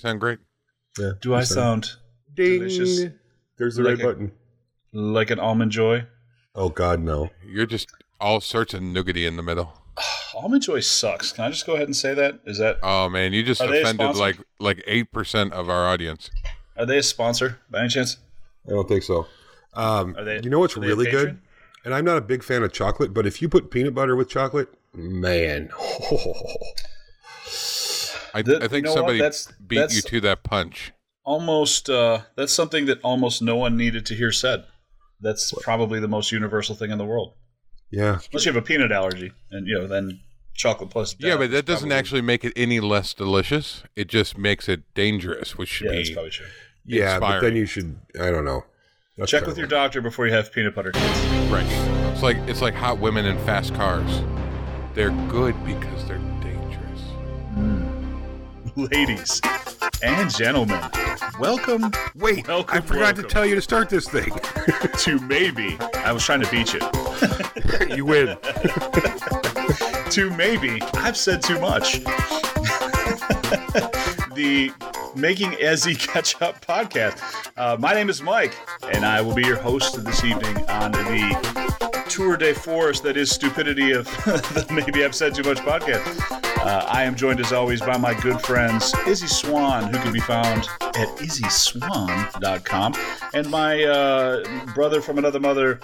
Sound great. Yeah. Do I you sound Ding. delicious? There's the Like right a- button. like an almond joy? Oh God, no. You're just all sorts of nougaty in the middle. Almond joy sucks. Can I just go ahead and say that? Is that Oh man, you just Are they a offended like like eight percent of our audience. are they a sponsor by any chance? I don't think so. Um, Are they- you know what's are really good? And I'm not a big fan of chocolate, but if you put peanut butter with chocolate, man, I, The- I you think know somebody That's- beat that's- you to that punch. Almost. Uh, that's something that almost no one needed to hear said. That's probably the most universal thing in the world. yeah, Unless you have a peanut allergy, and you know, then chocolate plus. Yeah, but that doesn't probably- actually make it any less delicious. It just makes it dangerous, which should Yeah, that's be probably true. yeah, but then you should. I don't know. That's Check with your doctor before you have peanut butter kids. right. It's like it's like hot women in fast cars. They're good because they're dangerous. Ladies and gentlemen, welcome Wait, Welcome, I forgot welcome. to tell you to start this thing. to maybe. I was trying to beat you. you win. to maybe I've said too much. the Making Ezzy Catch Up podcast. Uh, my name is Mike, and I will be your host this evening on the tour de force that is stupidity of the Maybe I've Said Too Much podcast. Uh, I am joined as always by my good friends Izzy Swan, who can be found at izzyswan.com, and my uh, brother from another mother,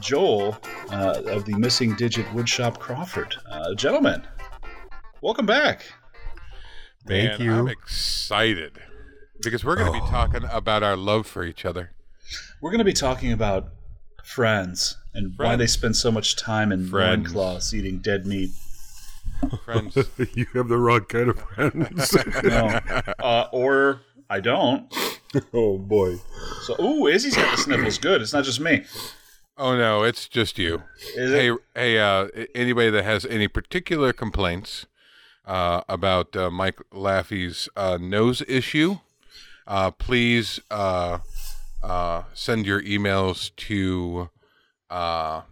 Joel, uh, of the Missing Digit Woodshop Crawford. Uh, gentlemen, welcome back. Thank you. I'm excited because we're going to Oh. be talking about our love for each other. We're going to be talking about friends and why they spend so much time in Friends. loincloths eating dead meat. Friends, you have the wrong kind of friends. No. uh, or I don't. oh boy. So, ooh, Izzy's got the sniffles. Good. It's not just me. oh no, it's just you. Is it? Hey, hey, uh, anybody that has any particular complaints uh, about uh, Mike Laffey's uh, nose issue, uh, please uh, uh, send your emails to uh,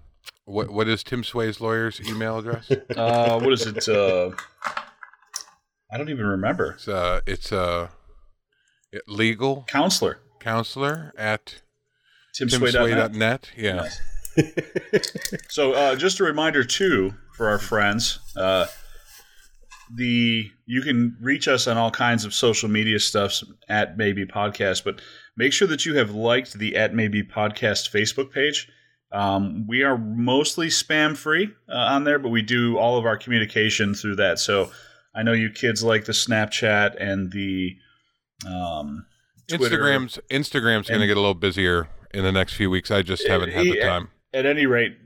what what is Tim Sway's lawyer's email address? Uh, what is it? Uh, I don't even remember. It's uh, it's uh, legal Counselor. counselor at TimSway.net. timsway.net. Yeah. So, uh, just a reminder too for our friends. Uh, the you can reach us on all kinds of social media stuffs at maybe podcast, but make sure that you have liked the at maybe podcast Facebook page. Um, we are mostly spam free uh, on there, but we do all of our communication through that. So I know you kids like the Snapchat and the um, Twitter. Instagram's Instagram's going to get a little busier in the next few weeks. I just haven't had the time. at any rate,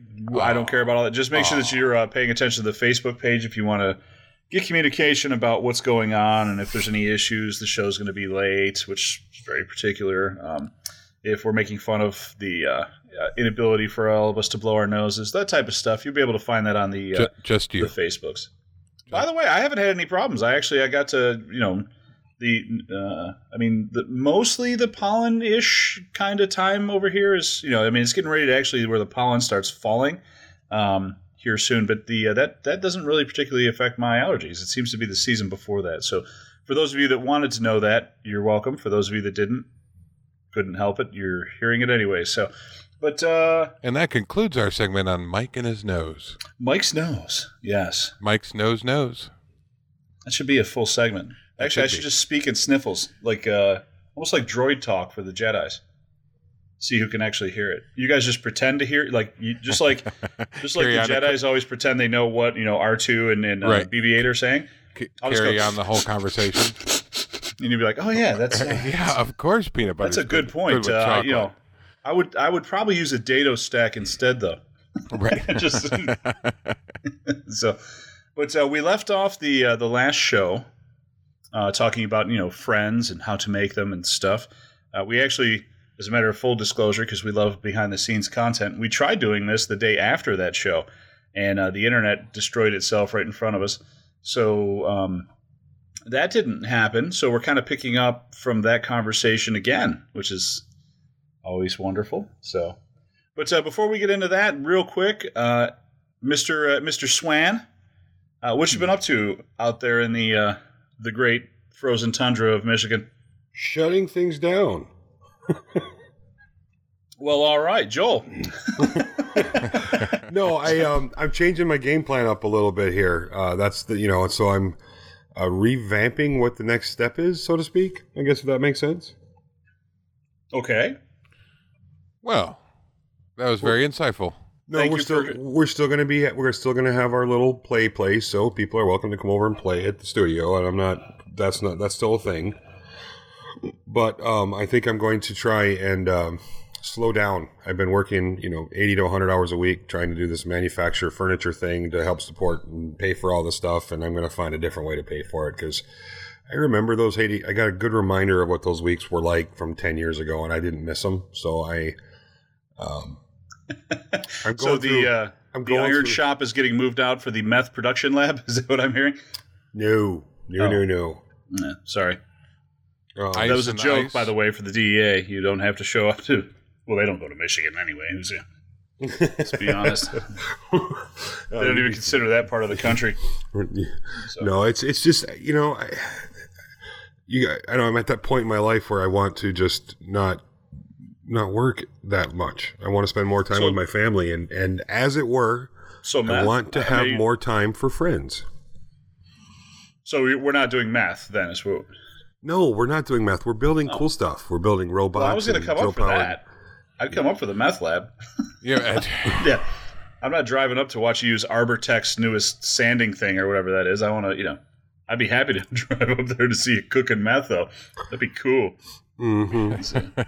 I don't care about all that. Just make sure that Oh. you're uh, paying attention to the Facebook page if you want to get communication about what's going on and if there's any issues. The show's going to be late, which is very particular. Um, if we're making fun of the uh, uh, inability for all of us to blow our noses, that type of stuff, you'll be able to find that on the uh, Ju- just the you. Facebooks. By the way, I haven't had any problems. I actually I got to you know the uh, I mean the mostly the pollen ish kind of time over here is you know I mean it's getting ready to actually where the pollen starts falling um, here soon, but the uh, that that doesn't really particularly affect my allergies. It seems to be the season before that. So for those of you that wanted to know that, you're welcome. For those of you that didn't, couldn't help it, you're hearing it anyway. So. But uh, And that concludes our segment on Mike and his nose. Mike's nose, yes. Mike's nose nose. That should be a full segment. Actually, I should should be. just speak in sniffles, like uh, almost like droid talk for the Jedi's. See who can actually hear it. You guys just pretend to hear, like you, just like just like the. Jedi's always pretend they know what you know R two and, and uh, Right. BB-8 are saying, C- I'll just carry go- on the whole conversation. and you'd be like, "Oh yeah, that's uh, yeah, of course, peanut butter. that's a good point." with uh, you know, I would I would probably use a dado stack instead, though. right? just so but uh, we left off the uh, the last show uh, talking about you know friends and how to make them and stuff uh, we actually as a matter of full disclosure because we love behind the scenes content we tried doing this the day after that show and uh, the internet destroyed itself right in front of us so um, that didn't happen so we're kind of picking up from that conversation again which is always wonderful so but uh, before we get into that, real quick, uh, Mister uh, Mister Swan, uh, what you been up to out there in the uh, the great frozen tundra of Michigan. Shutting things down. Well, all right, Joel. no, I um I'm changing my game plan up a little bit here. Uh, that's the you know, so I'm uh, revamping what the next step is, so to speak. I guess if that makes sense. Okay. Well, that was very insightful. No, Thank we're still for- we're still going to be we're still going to have our little play place, so people are welcome to come over and play at the studio. And I'm not that's not that's still a thing. But um, I think I'm going to try and um, slow down. I've been working, you know, 80 to 100 hours a week trying to do this manufacture furniture thing to help support and pay for all this stuff, and I'm going to find a different way to pay for it because. I remember those 80 I got a good reminder of what those weeks were like from 10 years ago and I didn't miss them. So I um I'm going So the through, uh, I'm the going iron through- shop is getting moved out for the meth production lab. Is that what I'm hearing? No, no, Oh. no, no. Yeah, sorry, I- that was a joke, ice. by the way, for the DEA. You don't have to show up to. Well, they don't go to Michigan anyway. Who's Let's be honest. they don't even consider that part of the country. no, it's it's just you know, I, you I know I'm at that point in my life where I want to just not not work that much. I want to spend more time So- with my family, and and as it were, So I meth. want to I have mean, more time for friends. So we- we're not doing math then. Is what. No, we're not doing math. We're building cool stuff. We're building robots. Oh. Well, I was going to come up for drill-powered- that. I'd come up for the meth lab. Yeah, Ed, yeah. I'm not driving up to watch you use Arbortech's newest sanding thing or whatever that is. I want to, you know, I'd be happy to drive up there to see you cooking meth, though. That'd be cool. Mhm.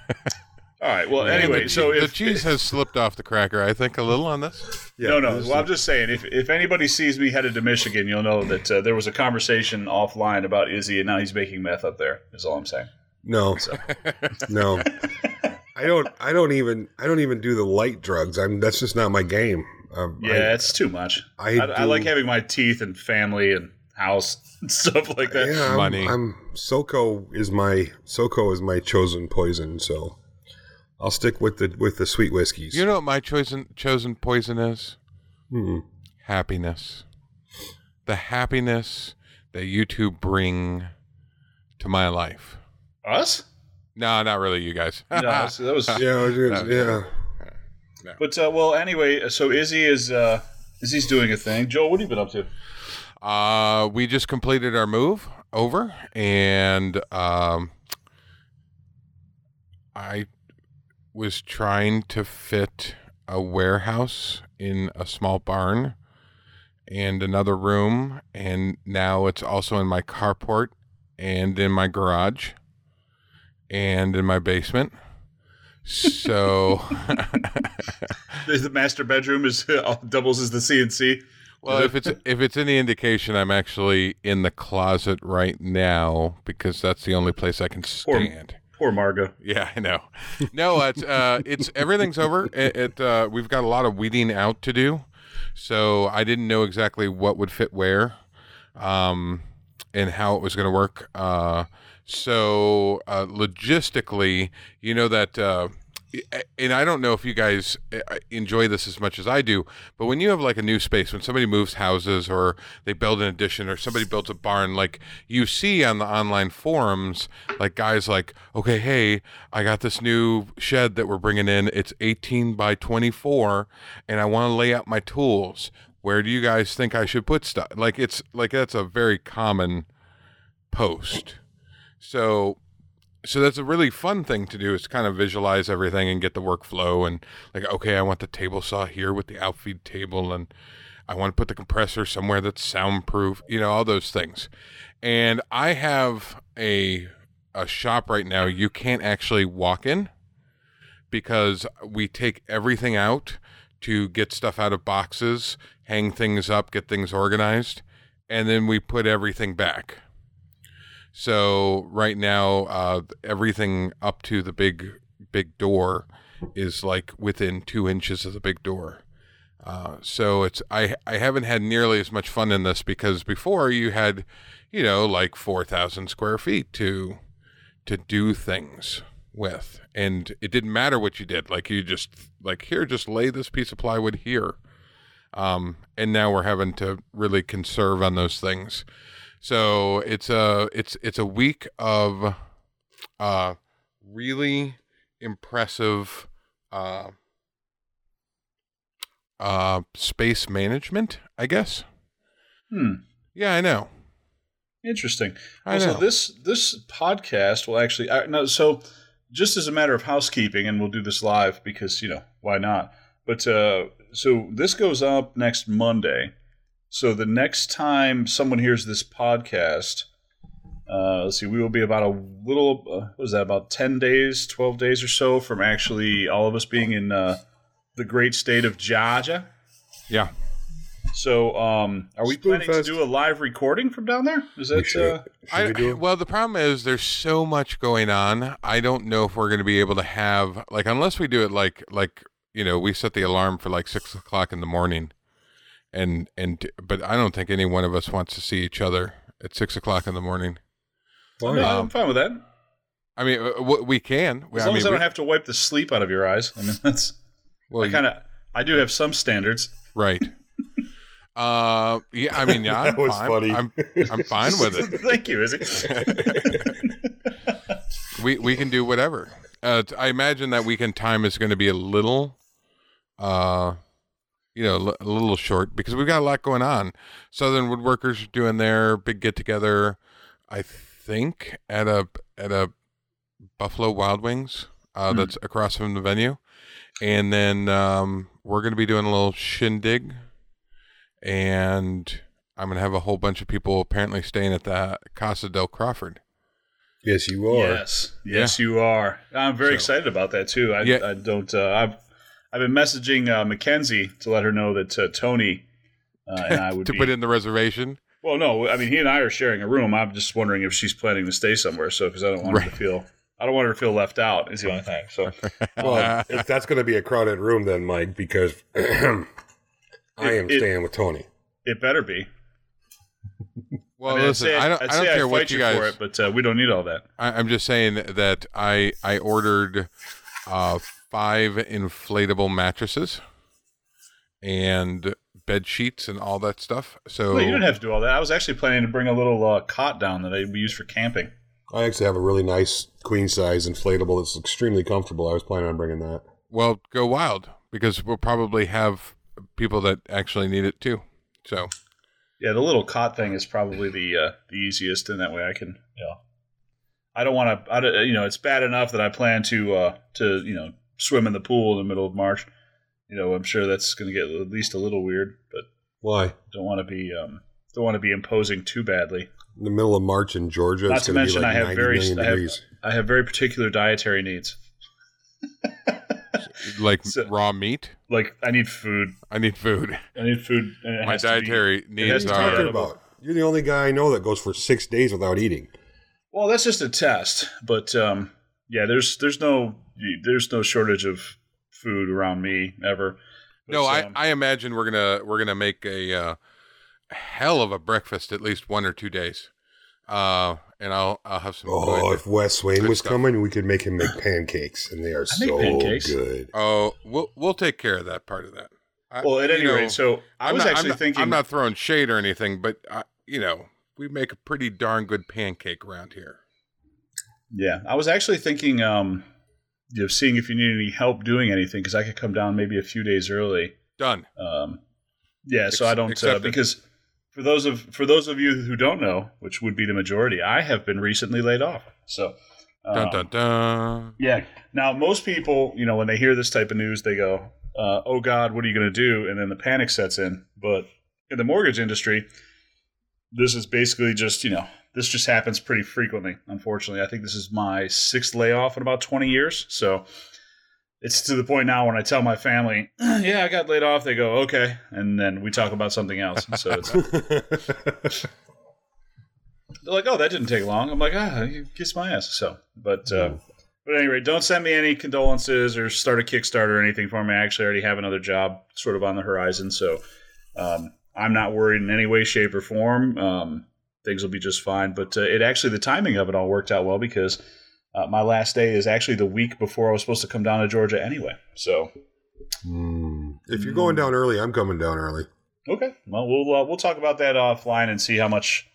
All right. Well, anyway, the, so che- the if cheese has slipped off the cracker. I think a little on this. Yeah, no, no. this Well, I'm just saying, if if anybody sees me headed to Michigan, you'll know that uh, there was a conversation offline about Izzy, and now he's making meth up there. Is all I'm saying. no, no. I don't. I don't even. I don't even do the light drugs. I'm. That's just not my game. Um, Yeah, I, it's too much. I I, I like having my teeth and family and house and stuff like that. yeah, I'm, Money. I'm SoCo is my SoCo is my chosen poison. So I'll stick with the with the sweet whiskeys. You know what my chosen chosen poison is? Hmm. Happiness. The happiness that you two bring to my life. Us? No, not really, you guys. No, that's- that was. Yeah, was gonna- yeah. But uh, well, anyway, so Izzy is uh, Izzy's doing a thing. Joel, what have you been up to? Uh, we just completed our move over, and um, I was trying to fit a warehouse in a small barn and another room, and now it's also in my carport and in my garage and in my basement. So. The master bedroom is uh, doubles as the CNC. Well, if it's if it's any indication, I'm actually in the closet right now because that's the only place I can stand. Poor Margot. Yeah, I know. No, it's uh, it's everything's over. It, it uh, we've got a lot of weeding out to do, so I didn't know exactly what would fit where, um, and how it was going to work. Uh, so uh, logistically, you know that. And I don't know if you guys uh, enjoy this as much as I do, but when you have like a new space, when somebody moves houses or they build an addition or somebody builds a barn, like you see on the online forums, like guys like, okay, hey, I got this new shed that we're bringing in. It's 18 by 24, and I want to lay out my tools. Where do you guys think I should put stuff? Like it's like that's a very common post. So so that's a really fun thing to do is kind of visualize everything and get the workflow and like okay i want the table saw here with the outfeed table and i want to put the compressor somewhere that's soundproof you know all those things. And i have a a shop right now you can't actually walk in because we take everything out to get stuff out of boxes hang things up get things organized and then we put everything back so right now, uh, everything up to the big big door is like within two inches of the big door. Uh, so it's I I haven't had nearly as much fun in this because before you had, you know, like four thousand square feet to to do things with, and it didn't matter what you did. Like you just like here, just lay this piece of plywood here. Um, and now we're having to really conserve on those things. So it's a it's it's a week of uh really impressive uh uh space management, I guess. Hmm. Yeah, I know. Interesting. I Well, know. This this podcast will actually I, no. So just as a matter of housekeeping, and we'll do this live because you know why not. But uh, so this goes up next Monday. So the next time someone hears this podcast, uh, let's see, we will be about a little. Uh, what is that? About ten days, twelve days or so from actually all of us being in uh, the great state of Georgia. Yeah. So, um, are we planning to do a live recording from down there? Is We that should, uh, should we do it? well, the problem is there's so much going on. I don't know if we're going to be able to have like unless we do it like like you know we set the alarm for like six o'clock in the morning, and and but I don't think any one of us wants to see each other at six o'clock in the morning. Why? No, Um, I'm fine with that. I mean, uh, we can. As I long mean, as I don't have to wipe the sleep out of your eyes. I mean, that's well, I kind of. I do have some standards. right. Uh, yeah. I mean, yeah, I'm that was fine. funny. I'm I'm fine with it. Thank you, Izzy. we we can do whatever. Uh, t- I imagine that weekend time is going to be a little, uh, you know, l- a little short because we've got a lot going on. Southern Woodworkers are doing their big get together. I think at a at a Buffalo Wild Wings uh, Hmm. that's across from the venue, and then um, we're going to be doing a little shindig, and I'm going to have a whole bunch of people apparently staying at the Casa del Crawford. yes, you are. Yes, yes, you are. I'm very So- excited about that too. I, Yeah. I don't. Uh, I've I've been messaging uh, Mackenzie to let her know that uh, Tony uh, and I would to be. put in the reservation. well, no, I mean he and I are sharing a room. I'm just wondering if she's planning to stay somewhere. So because I don't want her to feel. I don't want her to feel left out. Is the only thing. So Well, if that's going to be a crowded room, then Mike, because I am It- it- staying with Tony. it better be. Well, I mean, I'd listen, say- I don't, I'd I don't say I'd care what fight you for guys. it, but uh, we don't need all that. I, I'm just saying that I I ordered uh, five inflatable mattresses and bed sheets and all that stuff. So No, you didn't have to do all that. I was actually planning to bring a little uh, cot down that I would use for camping. I actually have a really nice queen size inflatable that's extremely comfortable. I was planning on bringing that. well, go wild because we'll probably have people that actually need it too. So Yeah, the little cot thing is probably the uh, the easiest, and that way I can, you know, I don't want to. I don't, you know, it's bad enough that I plan to uh, to you know swim in the pool in the middle of March. You know, I'm sure that's going to get at least a little weird, but Why? don't want to be um, don't want to be imposing too badly. In the middle of March in Georgia, Not it's to going to be mention, like I have very I have. I have very particular dietary needs. like So- raw meat, Like I need food. I need food. I need food. My has to be- dietary needs to What are you talking about? You're the only guy I know that goes for six days without eating. Well, that's just a test, but um, yeah, there's there's no there's no shortage of food around me ever. No, But, I, um, I imagine we're gonna we're gonna make a uh, hell of a breakfast at least one or two days, uh, and I'll I'll have some. Oh, good- if Wes Swain good was stuff. coming, we could make him make pancakes, and they are I so pancakes. good. oh, we'll we'll take care of that part of that. I- well, at you any know, rate, so I I'm was not- actually I'm not, thinking. I'm not throwing shade or anything, but uh, you know we make a pretty darn good pancake around here. Yeah, I was actually thinking um, you know, seeing if you need any help doing anything because I could come down maybe a few days early. Done. Um, yeah, so Ex- I don't uh, because for those of for those of you who don't know, which would be the majority, I have been recently laid off. So. Dun um, dun dun. Yeah. Now, most people, you know, when they hear this type of news, they go, uh, "Oh God, what are you going to do?" And then the panic sets in. But in the mortgage industry, this is basically just, you know, this just happens pretty frequently. Unfortunately, I think this is my sixth layoff in about twenty years. So it's to the point now when I tell my family, "Yeah, I got laid off," they go, "Okay," and then we talk about something else. So it's they're like, "Oh, that didn't take long." I'm like, "Ah, you kiss my ass." So, but uh, but anyway, don't send me any condolences or start a Kickstarter or anything for me. I actually already have another job sort of on the horizon, so um, I'm not worried in any way, shape, or form. Um, things will be just fine. But uh, it actually the timing of it all worked out well because uh, my last day is actually the week before I was supposed to come down to Georgia anyway. So Hmm. If you're going down early, I'm coming down early. okay, well we'll uh, we'll talk about that offline and see how much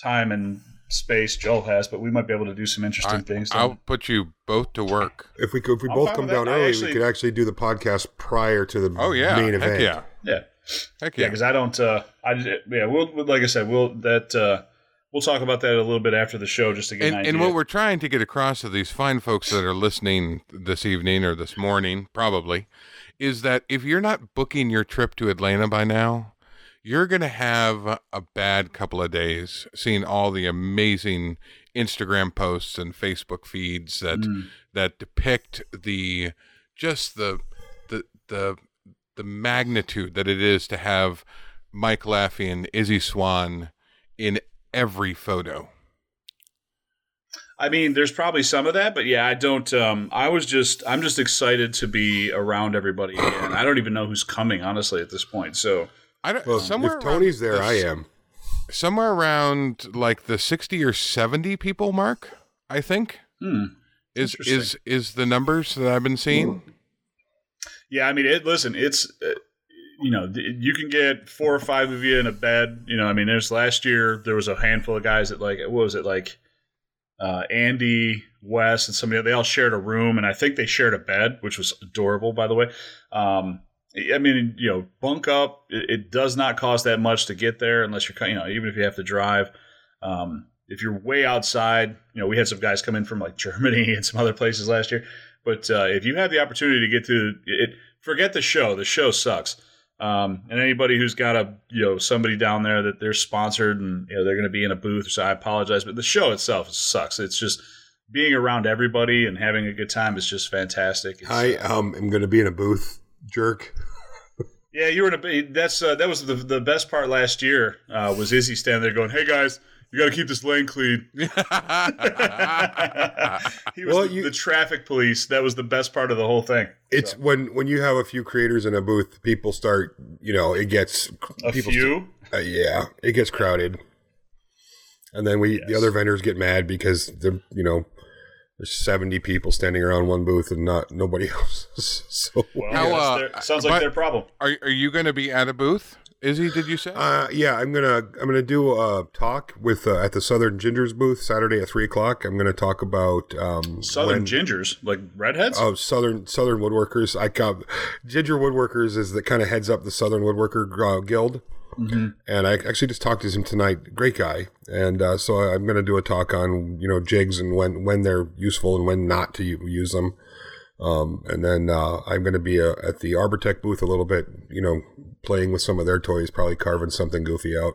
time and space Joel has, but we might be able to do some interesting I, things. I'll put you both to work. If we could, if we I'm both come down that. Early, actually- we could actually do the podcast prior to the Oh yeah, main heck event. yeah, yeah, heck yeah, yeah. because I don't. Uh, I yeah, we'll like I said, we'll that uh, we'll talk about that a little bit after the show just to get and, an idea. and what we're trying to get across to these fine folks that are listening this evening or this morning, probably, is that if you're not booking your trip to Atlanta by now, you're going to have a bad couple of days seeing all the amazing Instagram posts and Facebook feeds that Mm. that depict the just the the the the magnitude that it is to have Mike Laffey and Izzy Swan in every photo. I mean, there's probably some of that, but yeah, I don't. Um, I was just, I'm just excited to be around everybody again. I don't even know who's coming, honestly, at this point. So, I don't. Well, somewhere if Tony's there, the I s- am. Somewhere around like the sixty or seventy people mark. I think hmm. is is is the numbers that I've been seeing. yeah, I mean, it. Listen, it's, uh, you know, you can get four or five of you in a bed. You know, I mean, there's last year there was a handful of guys that like, what was it like? Uh, Andy, Wes, and somebody they all shared a room, and I think they shared a bed, which was adorable, by the way. Um, I mean, you know, bunk up. It, it does not cost that much to get there, unless you're, you know, even if you have to drive. Um, if you're way outside, you know, we had some guys come in from like Germany and some other places last year. But uh, if you have the opportunity to get to it, forget the show. The show sucks. Um, and anybody who's got a you know somebody down there that they're sponsored and you know they're going to be in a booth, so I apologize, but the show itself sucks. It's just being around everybody and having a good time is just fantastic. It's, I um am going to be in a booth, jerk. yeah, you were in a. That's uh, that was the the best part last year. Uh, was Izzy standing there going, "Hey guys, you got to keep this lane clean." he was Well, the, you- the traffic police. That was the best part of the whole thing. It's when when you have a few creators in a booth, people start. You know, it gets A people few. Uh, yeah, it gets crowded, and then we the other vendors get mad because the you know there's seventy people standing around one booth and not nobody else. so Well, How, uh, sounds like their problem. are are you going to be at a booth? Izzy, did you say? Uh, yeah, I'm gonna I'm gonna do a talk with uh, at the Southern Gingers booth Saturday at three o'clock. I'm gonna talk about um, Southern when- gingers, like redheads. Oh, Southern Southern Woodworkers. I got Ginger Woodworkers is that kind of heads up the Southern Woodworker uh, Guild, Mhm. and I actually just talked to him tonight. Great guy, and uh, so I'm going to do a talk on you know jigs and when when they're useful and when not to use them. Um, and then uh, I'm going to be uh, at the Arbortech booth a little bit, you know, playing with some of their toys, probably carving something goofy out.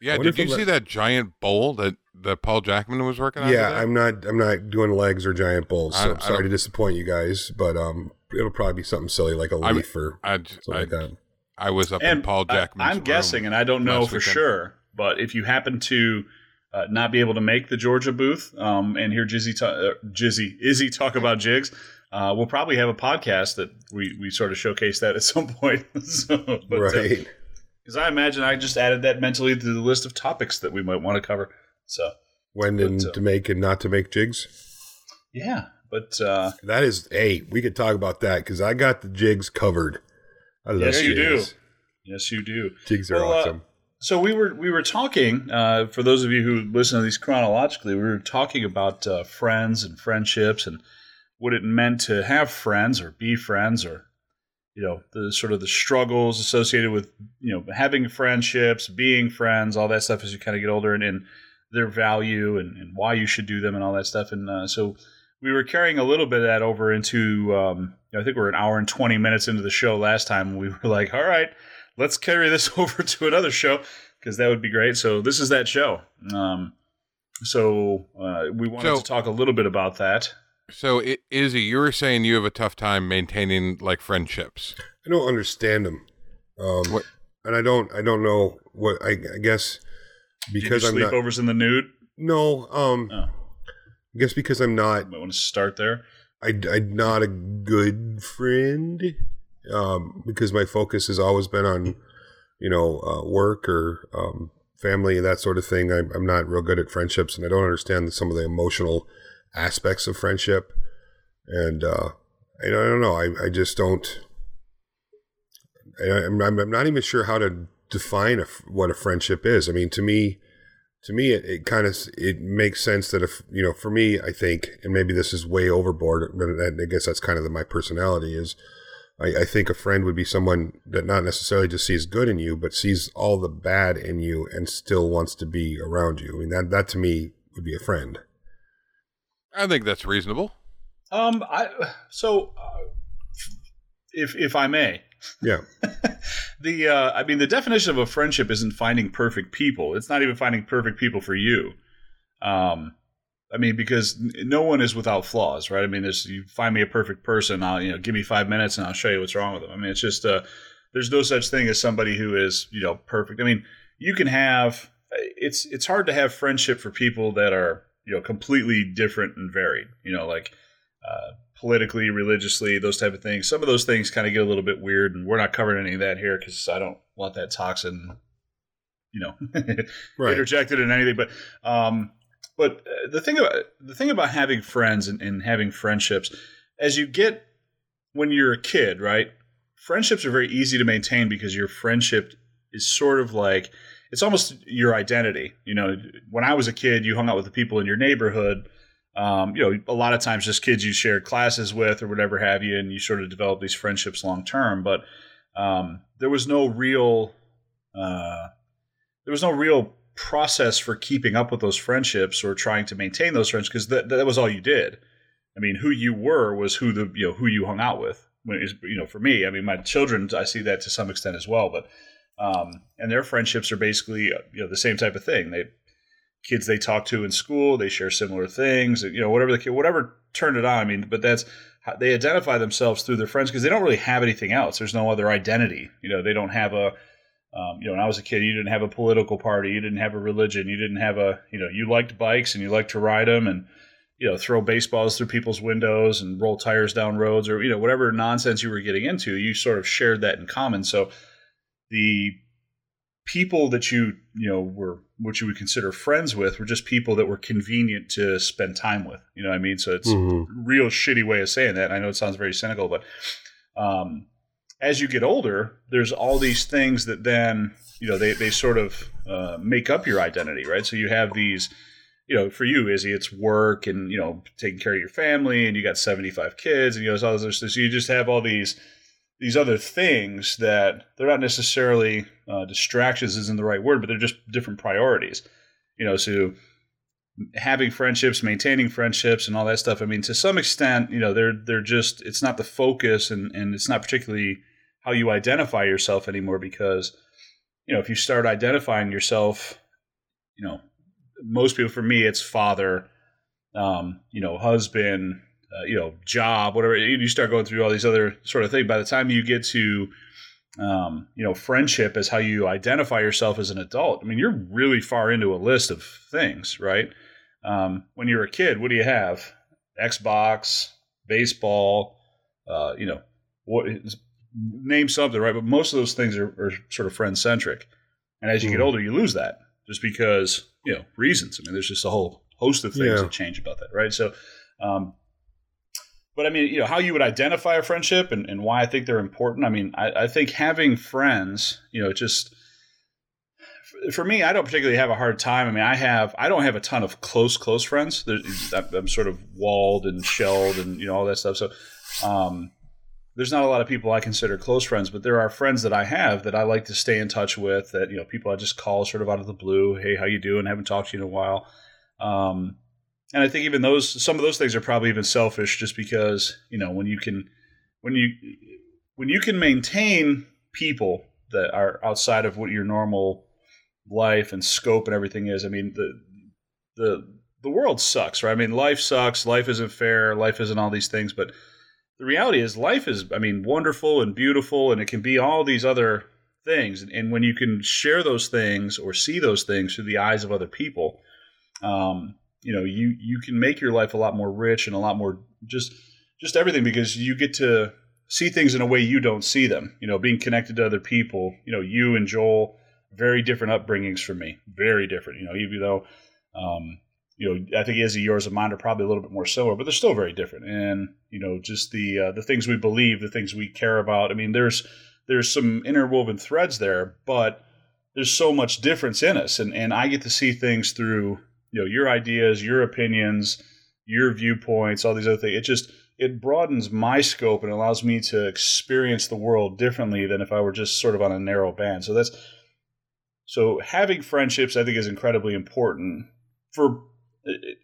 yeah. Did you I'm see that giant bowl that that Paul Jackman was working on? Yeah, today? I'm not I'm not doing legs or giant bowls. I- so I I'm sorry to disappoint you guys, but um, it'll probably be something silly like a I'm- leaf or I, something I, like that. I was up in Paul I- Jackman's I'm room. guessing, and I don't know for weekend. sure, but if you happen to uh, not be able to make the Georgia booth um, and hear Jizzy, ta- uh, Jizzy Izzy talk about jigs, uh, we'll probably have a podcast that we, we sort of showcase that at some point. so, but, right. Because I imagine I just added that mentally to the list of topics that we might want to cover. So when but, and uh, to make and not to make jigs. yeah, but uh, That is, hey, we could talk about that because I got the jigs covered. I love Yes, you do. yes, you do. Jigs are Well, uh, awesome. So we were we were talking uh, for those of you who listen to these chronologically. We were talking about uh, friends and friendships and what it meant to have friends or be friends or you know the sort of the struggles associated with you know having friendships, being friends, all that stuff as you kind of get older and, and their value and, and why you should do them and all that stuff. And uh, so we were carrying a little bit of that over into um, you know, I think we're an hour and twenty minutes into the show last time. We were like, all right let's carry this over to another show because that would be great. So this is that show. Um, so uh, we wanted So- to talk a little bit about that. So, I Izzy, you were saying you have a tough time maintaining like friendships. I don't understand them, um, What- and I don't. I don't know what. I, I guess because Did I'm not. sleepovers in the nude? No, um, Oh. I guess because I'm not. Might want to start there. I, I'm not a good friend um, because my focus has always been on, you know, uh, work or um, family and that sort of thing. I'm, I'm not real good at friendships, and I don't understand some of the emotional aspects of friendship. And uh, I, don't- know. I, I just don't. I, I'm, I'm I'm not even sure how to define a, what a friendship is. I mean, to me, to me, it, it kind of it makes sense that if you know, for me, I think, and maybe this is way overboard, but I guess that's kind of the, my personality is. I, I think a friend would be someone that not necessarily just sees good in you, but sees all the bad in you and still wants to be around you. I mean, that that to me would be a friend. I think that's reasonable. Um, I so uh, if if I may, Yeah. the uh, I mean the definition of a friendship isn't finding perfect people. It's not even finding perfect people for you. Um, I mean because no one is without flaws, right? I mean, there's you find me a perfect person, I'll you know give me five minutes and I'll show you what's wrong with them. I mean, it's just uh, there's no such thing as somebody who is you know perfect. I mean, you can have it's it's hard to have friendship for people that are you know completely different and varied. You know, like uh, politically, religiously, those type of things. Some of those things kind of get a little bit weird, and we're not covering any of that here because I don't want that toxin, you know, Right. interjected in anything. But um, but uh, the thing about the thing about having friends and, and having friendships, as you get when you're a kid, right? Friendships are very easy to maintain because your friendship is sort of like it's almost your identity. You know, when I was a kid, you hung out with the people in your neighborhood. Um, you know, a lot of times just kids you shared classes with or whatever have you, and you sort of develop these friendships long term. But um, there was no real, uh, there was no real process for keeping up with those friendships or trying to maintain those friends because that, that was all you did. I mean, who you were was who the you know who you hung out with. You know, for me, I mean, my children, I see that to some extent as well. But um, and their friendships are basically uh, you know the same type of thing. They kids they talk to in school, they share similar things. You know, whatever the kid, whatever turned it on. I mean, but that's how they identify themselves through their friends because they don't really have anything else. There's no other identity. You know, they don't have a um, you know, when I was a kid, you didn't have a political party, you didn't have a religion, you didn't have a, you know, you liked bikes and you liked to ride them and, you know, throw baseballs through people's windows and roll tires down roads or, you know, whatever nonsense you were getting into, you sort of shared that in common. So the people that you, you know, were, what you would consider friends with were just people that were convenient to spend time with. You know what I mean? So it's Mhm. real shitty way of saying that. I know it sounds very cynical, but um, as you get older, there's all these things that then you know they they sort of uh, make up your identity, right? So you have these, you know, for you, Izzy, it's work and you know taking care of your family, and you got 75 kids, and you know all this. So you just have all these these other things that they're not necessarily uh, distractions isn't the right word, but they're just different priorities. You know, so having friendships, maintaining friendships, and all that stuff. I mean, to some extent, you know, they're they're just it's not the focus, and and it's not particularly how you identify yourself anymore because you know if you start identifying yourself, you know, most people for me it's father, um, you know, husband, uh, you know, job, whatever. You start going through all these other sort of things. By the time you get to um, you know, friendship as how you identify yourself as an adult. I mean, you're really far into a list of things, right? Um, when you're a kid, what do you have? Xbox, baseball, uh, you know, what is, name something, right? But most of those things are, are sort of friend centric. And as you get Mhm. older, you lose that just because, you know, reasons. I mean, there's just a whole host of things Yeah. that change about that, right? So, um, but I mean, you know, how you would identify a friendship and, and why I think they're important. I mean, I, I think having friends, you know, just for me, I don't particularly have a hard time. I mean, I have, I don't have a ton of close, close friends. I'm sort of walled and shelled and, you know, all that stuff. So, um, there's not a lot of people I consider close friends, but there are friends that I have that I like to stay in touch with. That you know, people I just call sort of out of the blue. Hey, how you doing? Haven't talked to you in a while. Um, and I think even those, some of those things are probably even selfish, just because you know when you can, when you, when you can maintain people that are outside of what your normal life and scope and everything is. I mean the the the world sucks, right? I mean life sucks. Life isn't fair. Life isn't all these things, but the reality is life is i mean wonderful and beautiful and it can be all these other things and, and when you can share those things or see those things through the eyes of other people um, you know you you can make your life a lot more rich and a lot more just just everything because you get to see things in a way you don't see them you know being connected to other people you know you and joel very different upbringings from me very different you know even though um, you know, I think Izzy, yours and mine are probably a little bit more similar, but they're still very different. And you know, just the uh, the things we believe, the things we care about. I mean, there's there's some interwoven threads there, but there's so much difference in us, and and I get to see things through you know your ideas, your opinions, your viewpoints, all these other things. It just it broadens my scope and allows me to experience the world differently than if I were just sort of on a narrow band. So that's so having friendships, I think, is incredibly important for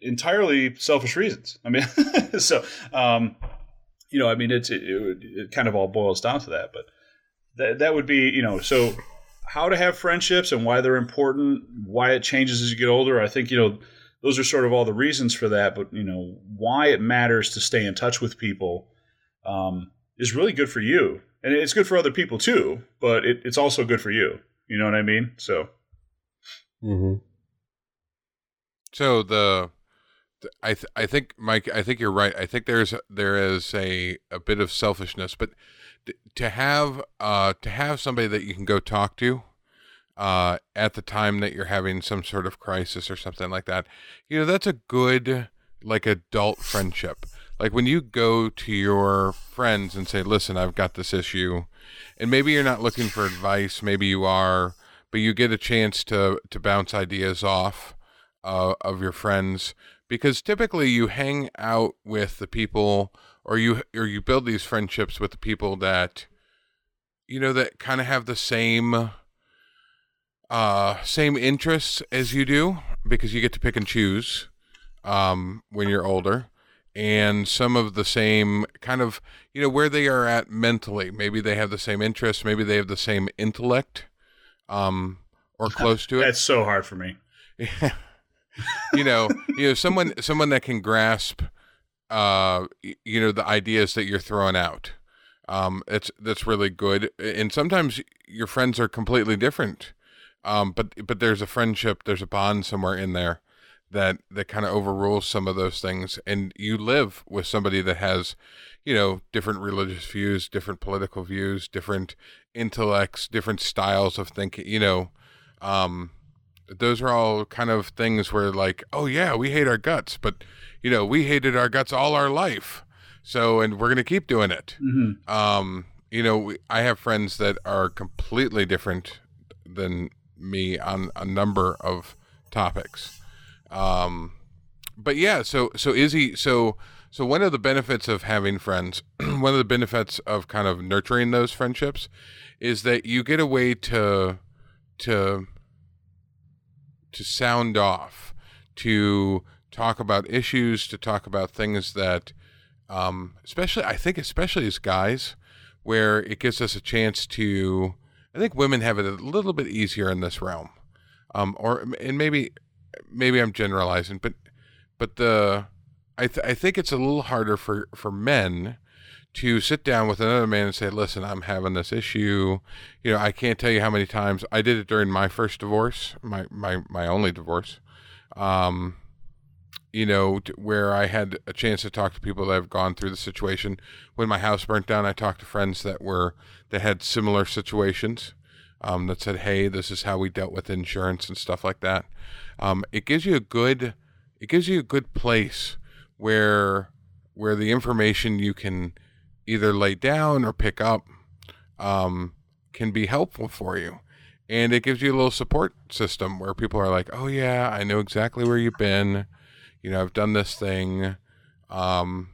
entirely selfish reasons. I mean, so um, you know, I mean, it's it, it, it, kind of all boils down to that. But that that would be you know, so how to have friendships and why they're important, why it changes as you get older. I think you know those are sort of all the reasons for that. But you know why it matters to stay in touch with people um, is really good for you, and it's good for other people too. But it, it's also good for you. You know what I mean? So. Mm-hmm. So the, the I th- I think Mike I think you're right. I think there's there is a a bit of selfishness, but to have uh to have somebody that you can go talk to uh, at the time that you're having some sort of crisis or something like that. You know, that's a good, like, adult friendship. Like when you go to your friends and say, listen, I've got this issue, and maybe you're not looking for advice, maybe you are, but you get a chance to, to bounce ideas off uh, of your friends because typically you hang out with the people or you or you build these friendships with the people that you know that kind of have the same uh, same interests as you do because you get to pick and choose um, when you're older, and some of the same kind of you know where they are at mentally. Maybe they have the same interests. Maybe they have the same intellect, um, or close to it. That's so hard for me. yeah. you know, you know someone someone that can grasp, uh, you know, the ideas that you're throwing out. Um, it's that's really good. And sometimes your friends are completely different um, but but there's a friendship, there's a bond somewhere in there that that kind of overrules some of those things, and you live with somebody that has, you know, different religious views, different political views, different intellects, different styles of thinking. You know, um, those are all kind of things where like, oh yeah, we hate our guts, but you know, we hated our guts all our life. So, and we're gonna keep doing it. Mm-hmm. Um, you know, we, I have friends that are completely different than me on a number of topics. Um, but yeah, so so Izzy, so so one of the benefits of having friends, one of the benefits of kind of nurturing those friendships, is that you get a way to to to sound off, to talk about issues, to talk about things that, um, especially I think especially as guys, where it gives us a chance to I think women have it a little bit easier in this realm, um, or and maybe maybe I'm generalizing, but but the I th- I think it's a little harder for for men to sit down with another man and say, "Listen, I'm having this issue. You know, I can't tell you how many times I did it during my first divorce, my my my only divorce. Um, you know, where I had a chance to talk to people that have gone through the situation. When my house burnt down, I talked to friends that were that had similar situations. Um, that said, "Hey, this is how we dealt with insurance and stuff like that." Um, it gives you a good, it gives you a good place where where the information you can either lay down or pick up um, can be helpful for you, and it gives you a little support system where people are like, "Oh yeah, I know exactly where you've been." You know, I've done this thing. Um,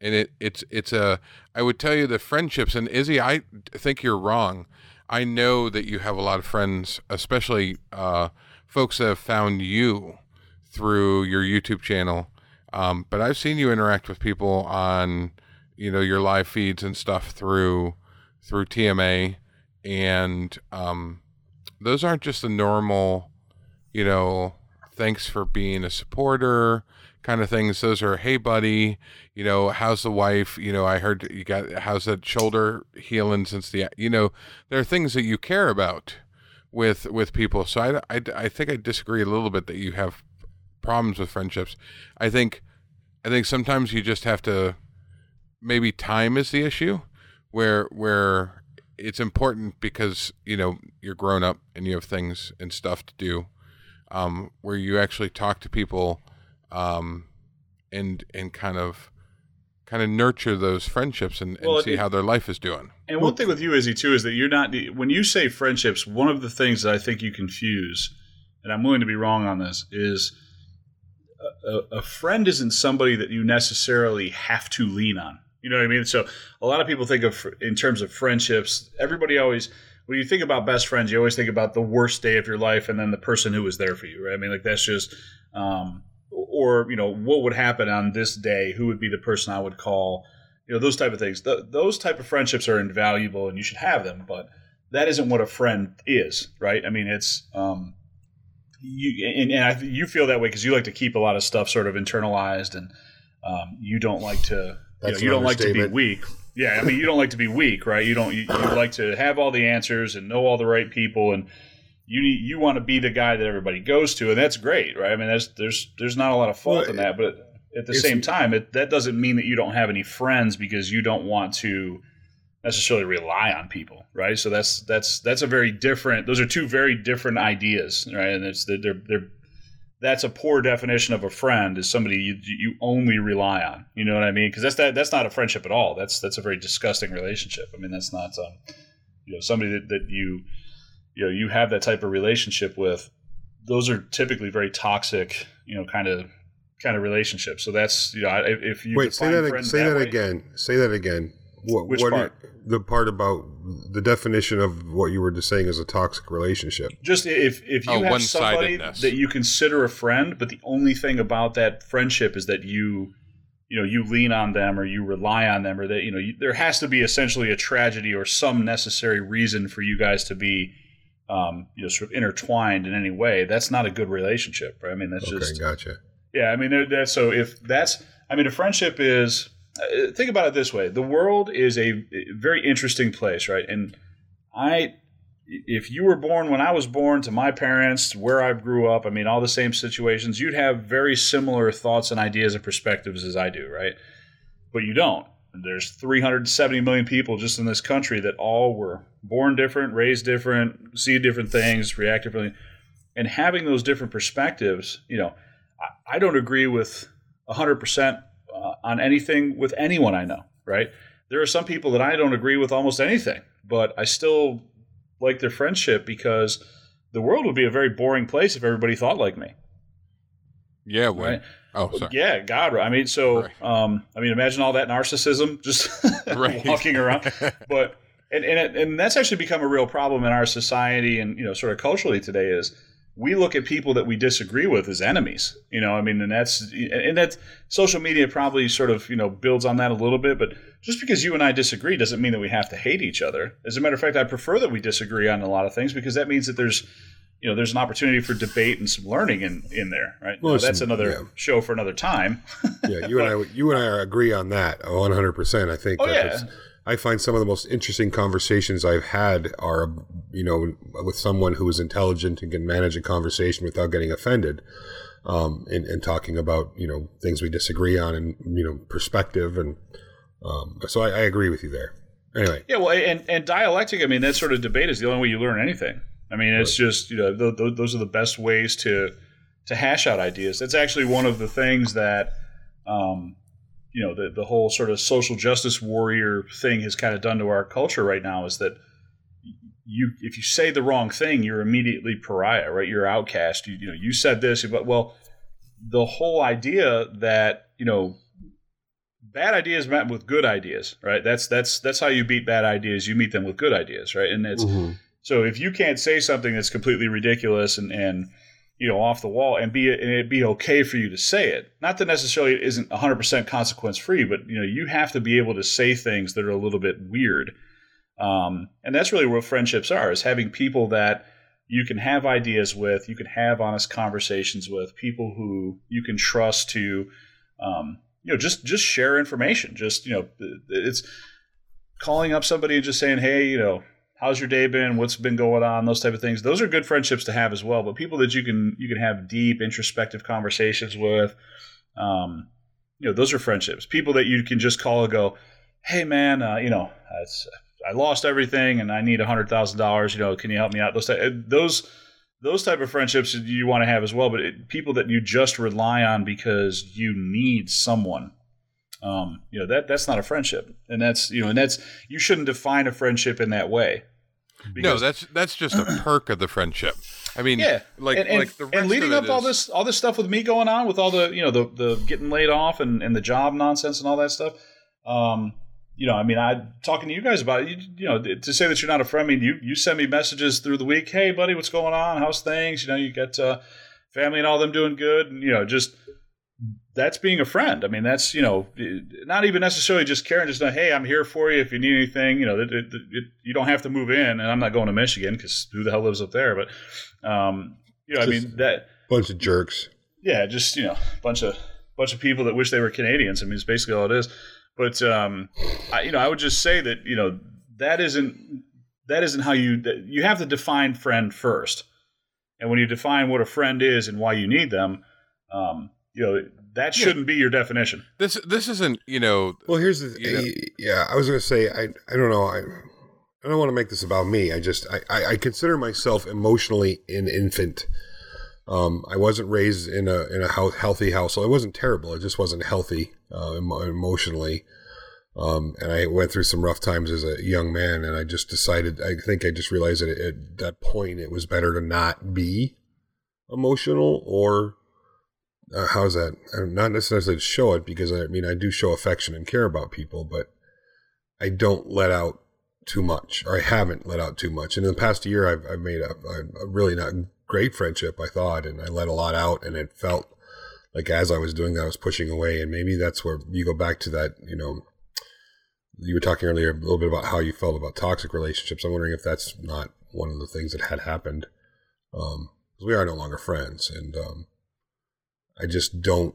and it, it's, it's a, I would tell you the friendships and Izzy, I think you're wrong. I know that you have a lot of friends, especially, uh, folks that have found you through your YouTube channel. Um, but I've seen you interact with people on, you know, your live feeds and stuff through, through TMA. And, um, those aren't just the normal, you know, thanks for being a supporter kind of things. Those are hey buddy you know how's the wife? You know i heard you got how's that shoulder healing since the you know there are things that you care about with with people. So I, I, I think i disagree a little bit that you have problems with friendships. I think i think sometimes you just have to maybe time is the issue where where it's important because you know you're grown up and you have things and stuff to do um, where you actually talk to people um, and and kind of kind of nurture those friendships and, and Well, see it- how their life is doing. And one thing with you, Izzy, too, is that you're not when you say friendships. One of the things that I think you confuse, and I'm willing to be wrong on this, is a, a, a friend isn't somebody that you necessarily have to lean on. You know what I mean? So a lot of people think of in terms of friendships. Everybody always when you think about best friends, you always think about the worst day of your life and then the person who was there for you. Right? I mean, like that's just. Um, or you know what would happen on this day who would be the person i would call you know those type of things Th- those type of friendships are invaluable and you should have them but that isn't what a friend is right i mean it's um you and, and I, you feel that way because you like to keep a lot of stuff sort of internalized and um, you don't like to you, know, you don't like to be weak yeah i mean you don't like to be weak right? You don't you, you like to have all the answers and know all the right people and you need, you want to be the guy that everybody goes to and that's great right? I mean there's there's there's not a lot of fault Well, in that but at the same time it, that doesn't mean that you don't have any friends because you don't want to necessarily rely on people right? So that's that's that's a very different those are two very different ideas right? And it's they're they're that's a poor definition of a friend is somebody you, you only rely on you know what i mean because that's that that's not a friendship at all that's that's a very disgusting relationship i mean that's not um, you know somebody that, that you you know you have that type of relationship with those are typically very toxic you know kind of kind of relationships so that's you know if you Wait, say define that. Say that, way- again. Say that again. What? Which what part? the part about the definition of what you were just saying is a toxic relationship. just if if you Oh, have somebody one-sidedness. that you consider a friend but the only thing about that friendship is that you you know you lean on them or you rely on them or that you know you, there has to be essentially a tragedy or some necessary reason for you guys to be um, you know sort of intertwined in any way that's not a good relationship right i mean that's Okay, just gotcha. yeah, I mean there- that's so if that's I mean a friendship is Uh, think about it this way. The world is a very interesting place, right? And I if you were born when I was born to my parents, where I grew up, I mean all the same situations, you'd have very similar thoughts and ideas and perspectives as I do, right? But you don't. There's 370 million people just in this country that all were born different, raised different, see different things, react differently. And having those different perspectives, you know, I- I don't agree with 100% uh, on anything with anyone I know, right? There are some people that I don't agree with almost anything, but I still like their friendship because the world would be a very boring place if everybody thought like me, Yeah. Well, right? Oh, sorry. Yeah, God, I mean, so, Right. um, I mean, imagine all that narcissism just walking around. But and and it, and that's actually become a real problem in our society and you know sort of culturally today is we look at people that we disagree with as enemies. You know, I mean, and that's and that social media probably sort of you know builds on that a little bit. But just because you and I disagree doesn't mean that we have to hate each other. As a matter of fact, I prefer that we disagree on a lot of things because that means that there's you know there's an opportunity for debate and some learning in in there. Right? Well, Now, that's another yeah. show for another time. Yeah, you and I, you and I agree on that 100. percent I think. Oh, yeah. I find some of the most interesting conversations I've had are, you know, with someone who is intelligent and can manage a conversation without getting offended, um, and, and talking about you know things we disagree on and you know perspective and um, so I, I agree with you there. Anyway, Yeah, well, and and dialectic. I mean, that sort of debate is the only way you learn anything. I mean, it's just you know th- th- those are the best ways to to hash out ideas. That's actually one of the things that um, you know the the whole sort of social justice warrior thing has kind of done to our culture right now is that you if you say the wrong thing, you're immediately pariah, right? You're outcast. You, you know, you said this, but well, the whole idea that you know bad ideas met with good ideas, right? That's that's that's how you beat bad ideas. You meet them with good ideas, right? And it's Mhm. so if you can't say something that's completely ridiculous and and you know off the wall and be and it'd be okay for you to say it, not that necessarily it isn't 100% consequence free, but you know you have to be able to say things that are a little bit weird. Um, and that's really what friendships are: is having people that you can have ideas with, you can have honest conversations with, people who you can trust to, um, you know, just just share information. Just you know, it's calling up somebody and just saying, hey, you know, how's your day been? What's been going on? Those type of things. Those are good friendships to have as well. But people that you can you can have deep introspective conversations with, um, you know, those are friendships. People that you can just call and go, hey man, uh, you know, I lost everything and I need a hundred thousand dollars. You know, can you help me out? Those type, those those type of friendships you want to have as well. But it, people that you just rely on because you need someone. Um, you know that that's not a friendship, and that's you know, and that's you shouldn't define a friendship in that way. no, that's that's just a perk of the friendship. I mean, yeah, like and, and, like the rest and leading up all this all this stuff with me going on with all the you know the the getting laid off and, and the job nonsense and all that stuff. Um, you know, I mean, I talking to you guys about it. You, you know, to say that you're not a friend. I mean, you you send me messages through the week. Hey, buddy, what's going on? How's things? You know, you got uh, family and all them doing good. And you know, just that's being a friend. I mean, that's you know, not even necessarily just caring. Just know, hey, I'm here for you if you need anything. You know, it, it, it, you don't have to move in, and I'm not going to Michigan because who the hell lives up there? But um, you know, I mean that Bunch of jerks. yeah, just you know, bunch of bunch of people that wish they were Canadians. I mean, it's basically all it is. But um, I, you know, I would just say that you know that isn't that isn't how you you have to define friend first, and when you define what a friend is and why you need them, um, you know that shouldn't be your definition. this this isn't you know Well, here's the You know- yeah. I was going to say I I don't know I I don't want to make this about me. I just I, I, I consider myself emotionally an infant. Um, I wasn't raised in a in a hou- healthy household. It wasn't terrible. It just wasn't healthy uh, emotionally. Um, and I went through some rough times as a young man, and I just decided. I think I just realized that at that point it was better to not be emotional or uh, how's that? Uh, Not necessarily to show it because I mean I do show affection and care about people, but I don't let out too much, or I haven't let out too much. And in the past year, I've, I've made a, a, really not great friendship, I thought, and I let a lot out, and it felt like as I was doing that, I was pushing away, and maybe that's where you go back to that, you know. You were talking earlier a little bit about how you felt about toxic relationships. I'm wondering if that's not one of the things that had happened. Um, we are no longer friends, and um, I just don't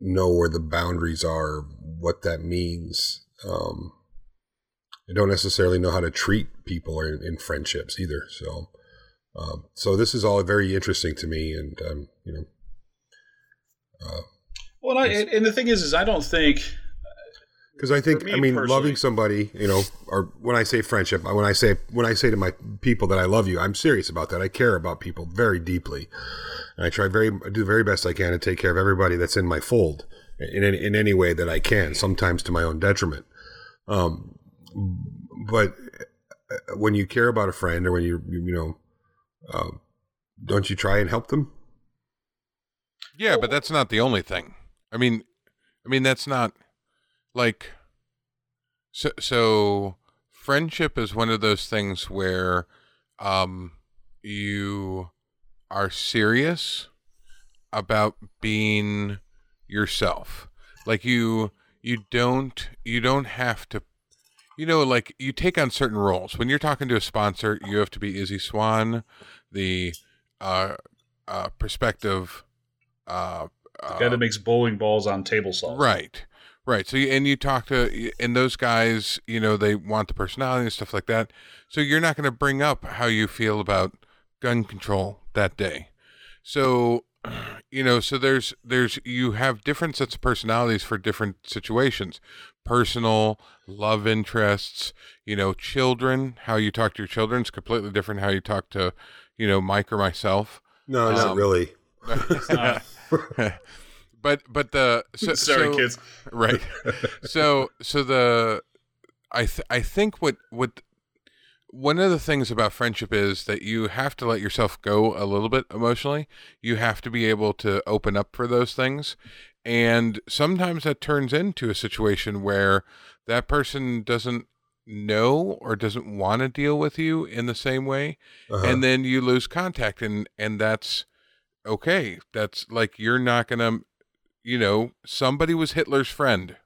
know where the boundaries are, what that means. Um, I don't necessarily know how to treat people in, in friendships either. So, um, so this is all very interesting to me, and um, you know, uh, Well, I, and and the thing is, is I don't think because I think me I mean personally- loving somebody, you know, or when I say friendship, when I say when I say to my people that I love you, I'm serious about that. I care about people very deeply, and I try very I do the very best I can to take care of everybody that's in my fold in any, in any way that I can. Sometimes to my own detriment. Um, but uh, when you care about a friend, or when you you, you know, um, don't you try and help them? Yeah, but that's not the only thing. I mean, I mean that's not like so so friendship is one of those things where um you are serious about being yourself. Like you you don't you don't have to you know like you take on certain roles. When you're talking to a sponsor, you have to be Izzy Swan, the uh uh perspective uh, the guy that makes bowling balls on table saw Right. Right. So, you, and you talk to, and those guys, you know, they want the personality and stuff like that. So you're not going to bring up how you feel about gun control that day. So, you know, so there's, there's, you have different sets of personalities for different situations personal, love interests, you know, children, how you talk to your children is completely different how you talk to, you know, Mike or myself. No, not Um, really. but, but the, so, Sorry, so- kids. right. So so the i th- i think what what one of the things about friendship is that you have to let yourself go a little bit emotionally. You have to be able to open up for those things. And sometimes that turns into a situation where that person doesn't know or doesn't want to deal with you in the same way. Uh-huh. and then you lose contact and and that's okay. That's like you're not gonna you know somebody was hitler's friend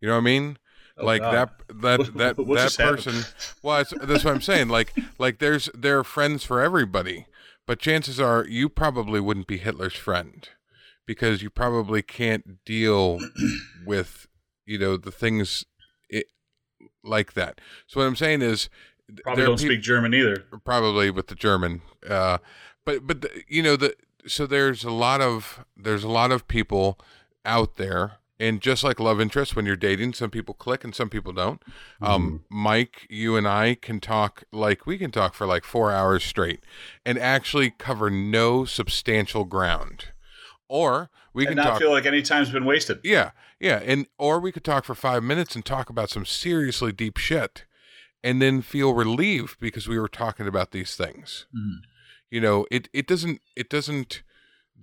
you know what i mean Oh, like God. that that that What that happened? person well that's, that's what i'm saying like like there's there are friends for everybody but chances are you probably wouldn't be hitler's friend because you probably can't deal with you know the things it, like that so what i'm saying is Probably don't peop- speak German either. probably with the German. Uh, but but the, you know the so there's a lot of there's a lot of people out there, and just like love interest, when you're dating, some people click and some people don't. Um, Mike, you and I can talk like we can talk for like four hours straight, and actually cover no substantial ground. Or We and can not talk. feel like any time's been wasted. yeah, yeah, and or we could talk for five minutes and talk about some seriously deep shit, and then feel relieved because we were talking about these things. Mhm. You know, it it doesn't it doesn't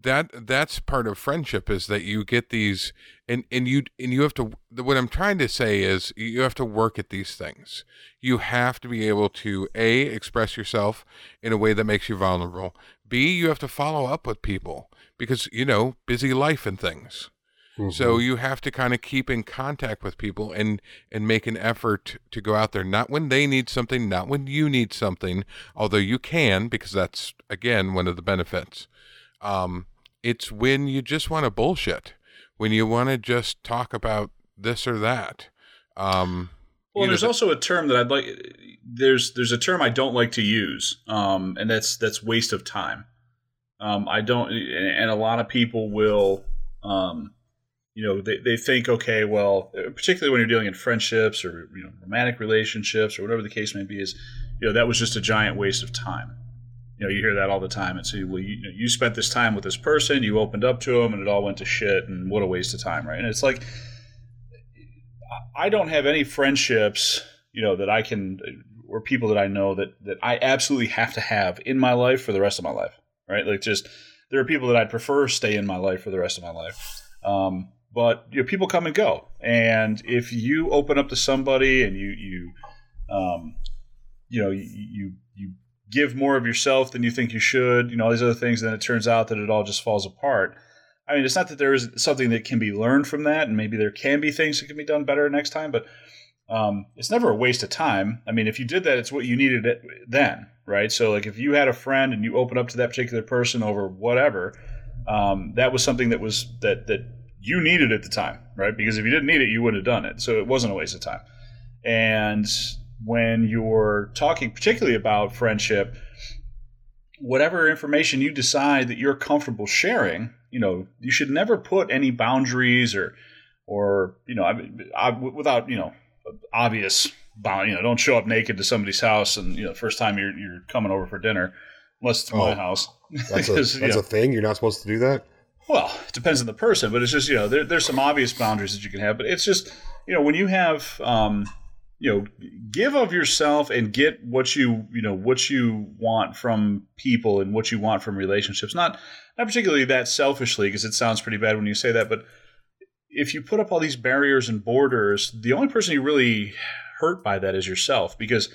that that's part of friendship is that you get these and and you and you have to what i'm trying to say is you have to work at these things. You have to be able to a express yourself in a way that makes you vulnerable. B you have to follow up with people because you know busy life and things so Mm-hmm. you have to kind of keep in contact with people and and make an effort to go out there not when they need something not when you need something although you can because that's again one of the benefits um it's when you just want to bullshit when you want to just talk about this or that um Well, there's the- also a term that I'd like. There's there's a term I don't like to use, um, and that's that's waste of time. Um, I don't, and a lot of people will, um, you know, they, they think, okay, well, particularly when you're dealing in friendships or you know romantic relationships or whatever the case may be, is you know that was just a giant waste of time. You know, you hear that all the time say, well, you, you, know, you spent this time with this person, you opened up to them, and it all went to shit, and what a waste of time, right? And it's like, I don't have any friendships, you know, that I can, or people that I know that that I absolutely have to have in my life for the rest of my life, right? Like, just there are people that I'd prefer stay in my life for the rest of my life. Um, but you know, people come and go, and if you open up to somebody and you you, um, you know, you, you you give more of yourself than you think you should, you know, all these other things, then it turns out that it all just falls apart. I mean, it's not that there is something that can be learned from that, and maybe there can be things that can be done better next time, but um, it's never a waste of time. I mean, if you did that, it's what you needed it then, right? So, like, if you had a friend and you opened up to that particular person over whatever, um, that was something that was that that you needed at the time, right? Because if you didn't need it, you wouldn't have done it. So it wasn't a waste of time. And when you're talking particularly about friendship, whatever information you decide that you're comfortable sharing, you know, you should never put any boundaries or, or you know, I, mean, I, without you know, obvious bound. You know, don't show up naked to somebody's house and you know, first time you're you're coming over for dinner, unless it's my Oh. house. That's a that's know, a thing. You're not supposed to do that. Well, it depends on the person, but it's just you know there, there's some obvious boundaries that you can have, but it's just you know when you have um, you know give of yourself and get what you you know what you want from people and what you want from relationships. Not not particularly that selfishly because it sounds pretty bad when you say that, but if you put up all these barriers and borders, the only person you really hurt by that is yourself because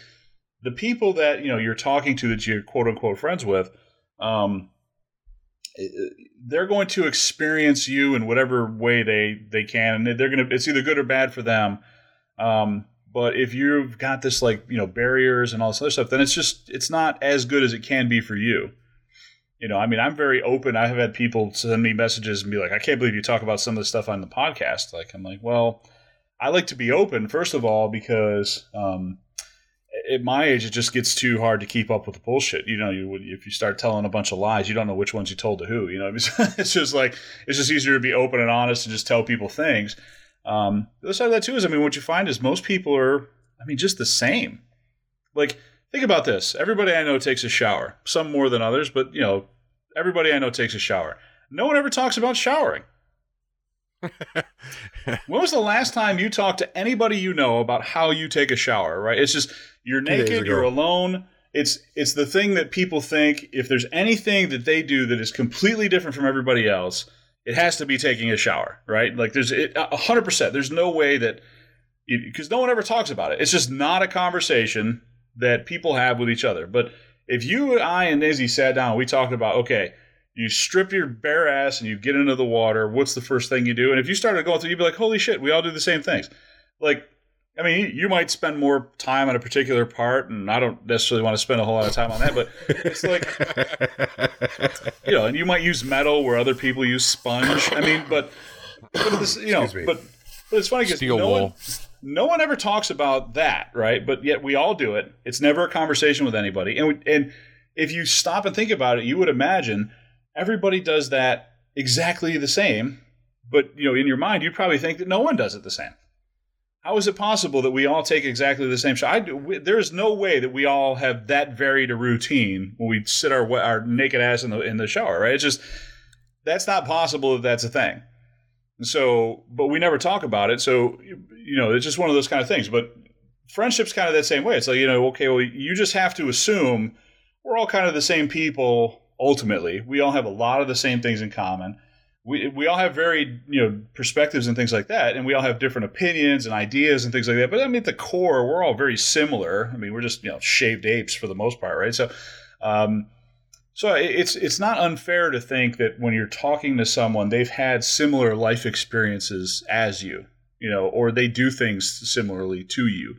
the people that you know you're talking to that you're quote unquote friends with. Um, they're going to experience you in whatever way they they can and they're going to it's either good or bad for them. Um, but if you've got this like you know barriers and all this other stuff then it's just it's not as good as it can be for you. You know i mean i'm very open. I have had people send me messages and be like i can't believe you talk about some of the stuff on the podcast. Like i'm like well i like to be open first of all because um, at my age, it just gets too hard to keep up with the bullshit. You know, you if you start telling a bunch of lies, you don't know which ones you told to who. You know, it's just like it's just easier to be open and honest and just tell people things. Um, the other side of that too is, I mean, what you find is most people are, I mean, just the same. Like, think about this: everybody I know takes a shower, some more than others, but you know, everybody I know takes a shower. No one ever talks about showering. when was the last time you talked to anybody you know about how you take a shower? Right? It's just you're naked, you're alone. It's it's the thing that people think if there's anything that they do that is completely different from everybody else, it has to be taking a shower, right? Like there's it a hundred percent. There's no way that because no one ever talks about it. It's just not a conversation that people have with each other. But if you and I and Izzy sat down, we talked about okay, you strip your bare ass and you get into the water. What's the first thing you do? And if you started going through, you'd be like, holy shit, we all do the same things. Like, I mean, you- might spend more time on a particular part, and I don't necessarily want to spend a whole lot of time on that, but it's like you know, and you might use metal where other people use sponge. I mean, but but this, you know, but but it's funny because no wool. one, no one ever talks about that, right? But yet we all do it. It's never a conversation with anybody, and we, and if you stop and think about it, you would imagine everybody does that exactly the same. But you know, in your mind, you'd probably think that no one does it the same. How is it possible that we all take exactly the same shot? I we, there's no way that we all have that varied a routine when we sit our our naked ass in the in the shower, right? It's just that's not possible that that's a thing. So, but we never talk about it. So, you know, it's just one of those kind of things. But friendship's kind of that same way. It's like, you know, okay, well, you just have to assume we're all kind of the same people ultimately. We all have a lot of the same things in common. We, we all have very you know perspectives and things like that, and we all have different opinions and ideas and things like that. But I mean, at the core, we're all very similar. I mean, we're just you know shaved apes for the most part, right? So, um, so it's it's not unfair to think that when you're talking to someone, they've had similar life experiences as you, you know, or they do things similarly to you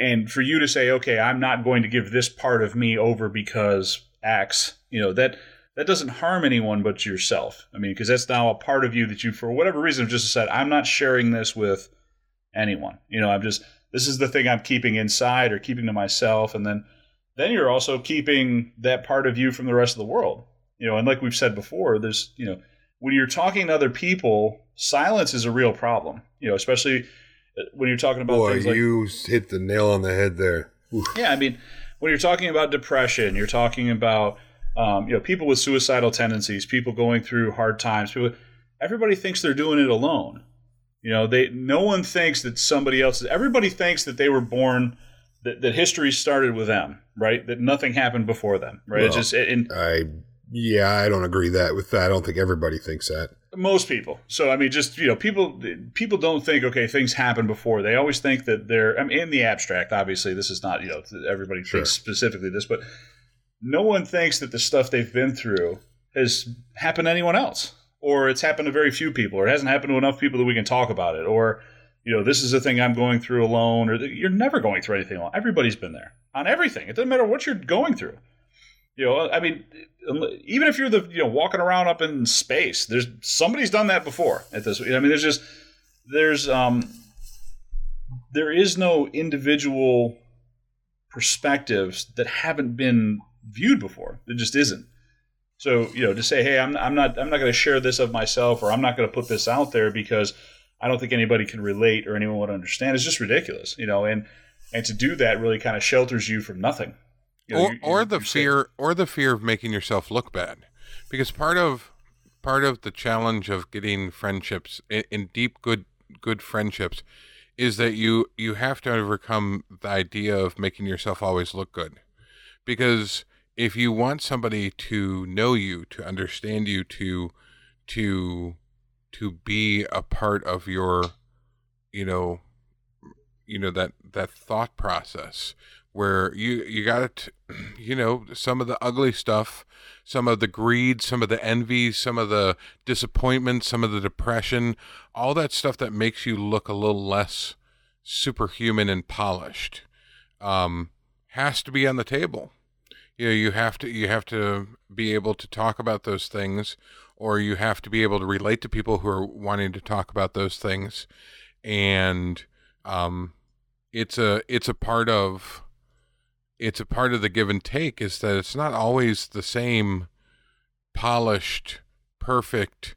and for you to say, okay, I'm not going to give this part of me over because X, you know, that that doesn't harm anyone but yourself. I mean, because that's now a part of you that you, for whatever reason, have just said, I'm not sharing this with anyone. You know, I'm just this is the thing I'm keeping inside or keeping to myself, and then then you're also keeping that part of you from the rest of the world. You know, and like we've said before, there's you know when you're talking to other people, silence is a real problem. You know, especially uh, when you're talking about Boy, things like you hit the nail on the head there. Oof. yeah, I mean, when you're talking about depression, you're talking about um, you know people with suicidal tendencies, people going through hard times. People, everybody thinks they're doing it alone. You know, they no one thinks that somebody else. Everybody thinks that they were born that, that history started with them, right? That nothing happened before them, right? Well, it's just and I yeah, I don't agree that with that. I don't think everybody thinks that. Most people. So I mean, just you know, people people don't think okay, things happen before. They always think that they're. I mean, in the abstract, obviously, this is not you know everybody Sure. thinks specifically this, but no one thinks that the stuff they've been through has happened to anyone else, or it's happened to very few people, or it hasn't happened to enough people that we can talk about it, or you know, this is a thing I'm going through alone, or you're never going through anything alone. Everybody's been there on everything. It doesn't matter what you're going through. You know, I mean, even if you're the you know walking around up in space, there's somebody's done that before. At this, I mean, there's just there's um there is no individual perspectives that haven't been viewed before. There just isn't. So you know, to say, hey, I'm I'm not I'm not going to share this of myself, or I'm not going to put this out there because I don't think anybody can relate or anyone would understand is just ridiculous. You know, and and to do that really kind of shelters you from nothing. You know, or you- or the fear or the fear of making yourself look bad. Because part of part of the challenge of getting friendships in, in deep good good friendships is that you you have to overcome the idea of making yourself always look good. Because if you want somebody to know you to understand you to to to be a part of your you know you know that that thought process where you you got you know some of the ugly stuff some of the greed some of the envy some of the disappointment some of the depression all that stuff that makes you look a little less superhuman and polished um, has to be on the table. You know you have to you have to be able to talk about those things or you have to be able to relate to people who are wanting to talk about those things. And um, it's a it's a part of it's a part of the give and take is that it's not always the same polished perfect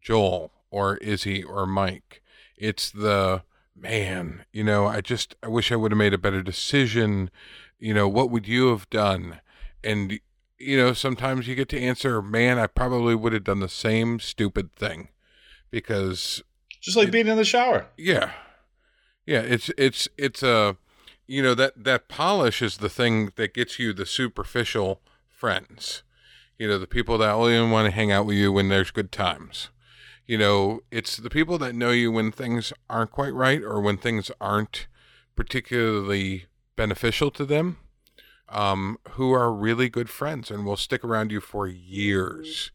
Joel or Izzy or Mike it's the man you know I just I wish I would have made a better decision you know what would you have done and you know sometimes you get to answer man I probably would have done the same stupid thing because just like being in the shower. yeah. Yeah, it's it's it's a you know that that polish is the thing that gets you the superficial friends. You know, the people that only want to hang out with you when there's good times. You know, it's the people that know you when things aren't quite right or when things aren't particularly beneficial to them. Um, who are really good friends and will stick around you for years.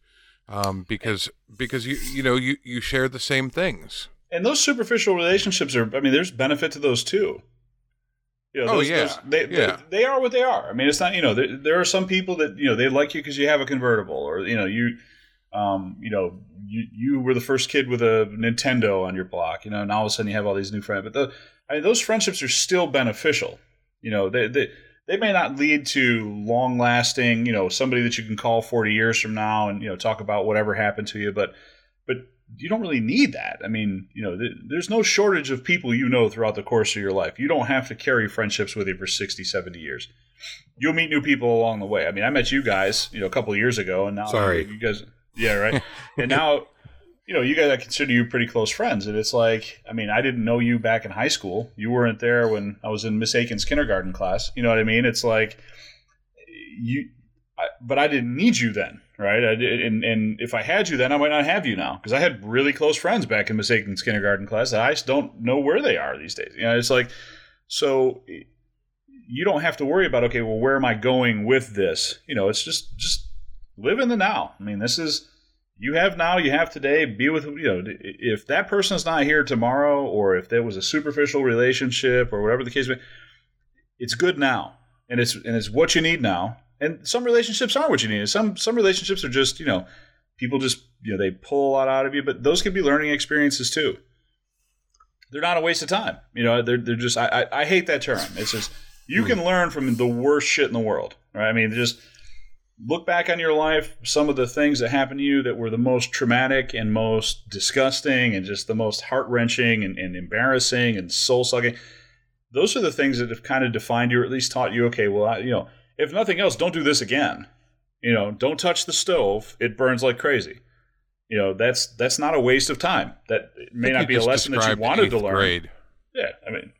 Um, because because you you know you you share the same things. And those superficial relationships are, I mean, there's benefit to those too. You know, Oh, those, yeah. those- they, Yeah. they, they are what they are. I mean, it's not, you know, there, there are some people that, you know, they like you because you have a convertible or, you know, you, um, you know, you, you were the first kid with a Nintendo on your block, you know, and all of a sudden you have all these new friends. But the, I mean, those friendships are still beneficial. You know, they, they, they may not lead to long lasting, you know, somebody that you can call 40 years from now and, you know, talk about whatever happened to you. But, but you don't really need that. I mean, you know, th- there's no shortage of people you know throughout the course of your life. You don't have to carry friendships with you for 60, 70 years. You'll meet new people along the way. I mean, I met you guys, you know, a couple of years ago, and now Sorry. you guys. Yeah, right. and now, you know, you guys, I consider you pretty close friends. And it's like, I mean, I didn't know you back in high school. You weren't there when I was in Miss Aiken's kindergarten class. You know what I mean? It's like, you, But I didn't need you then, right? I did, and, and if I had you then, I might not have you now because I had really close friends back in Miss Aiken's kindergarten class that I just don't know where they are these days. You know, it's like, so you don't have to worry about okay, well, where am I going with this? You know, it's just just live in the now. I mean, this is you have now, you have today. Be with you know, if that person is not here tomorrow, or if there was a superficial relationship, or whatever the case may, it's good now, and it's and it's what you need now. And some relationships aren't what you need. Some some relationships are just you know, people just you know they pull a lot out of you, but those can be learning experiences too. They're not a waste of time. You know, they're they're just I I, I hate that term. It's just you can hmm. learn from the worst shit in the world. Right? I mean, just look back on your life, some of the things that happened to you that were the most traumatic and most disgusting and just the most heart wrenching and, and, embarrassing and soul sucking. Those are the things that have kind of defined you, or at least taught you, okay, well, I, you know, if nothing else, don't do this again. You know, don't touch the stove; it burns like crazy. You know, that's that's not a waste of time. That may not be a lesson that you wanted to learn. Grade. Yeah, I mean,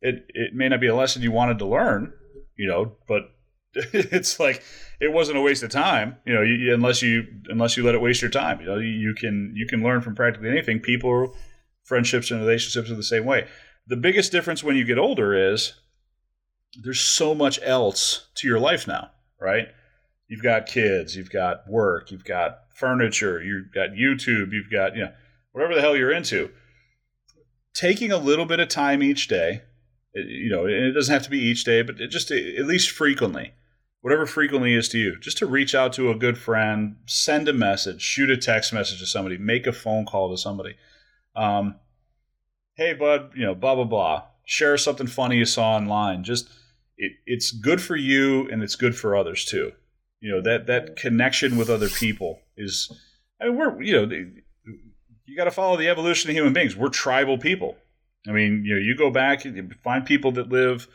it it may not be a lesson you wanted to learn. You know, but it's like it wasn't a waste of time, you know, you, unless you unless you let it waste your time. You know, you, you can you can learn from practically anything. People, friendships, and relationships are the same way. The biggest difference when you get older is there's so much else to your life now, right? You've got kids, you've got work, you've got furniture, you've got YouTube, you've got you know whatever the hell you're into. Taking a little bit of time each day, you know, and it doesn't have to be each day, but just at least frequently whatever frequently is to you, just to reach out to a good friend, send a message, shoot a text message to somebody, make a phone call to somebody. Um, hey, bud, you know, blah, blah, blah. Share something funny you saw online. Just, it, it's good for you and it's good for others too. You know, that, that connection with other people is, I mean, we're, you know, you got to follow the evolution of human beings. We're tribal people. I mean, you know, you go back and find people that live,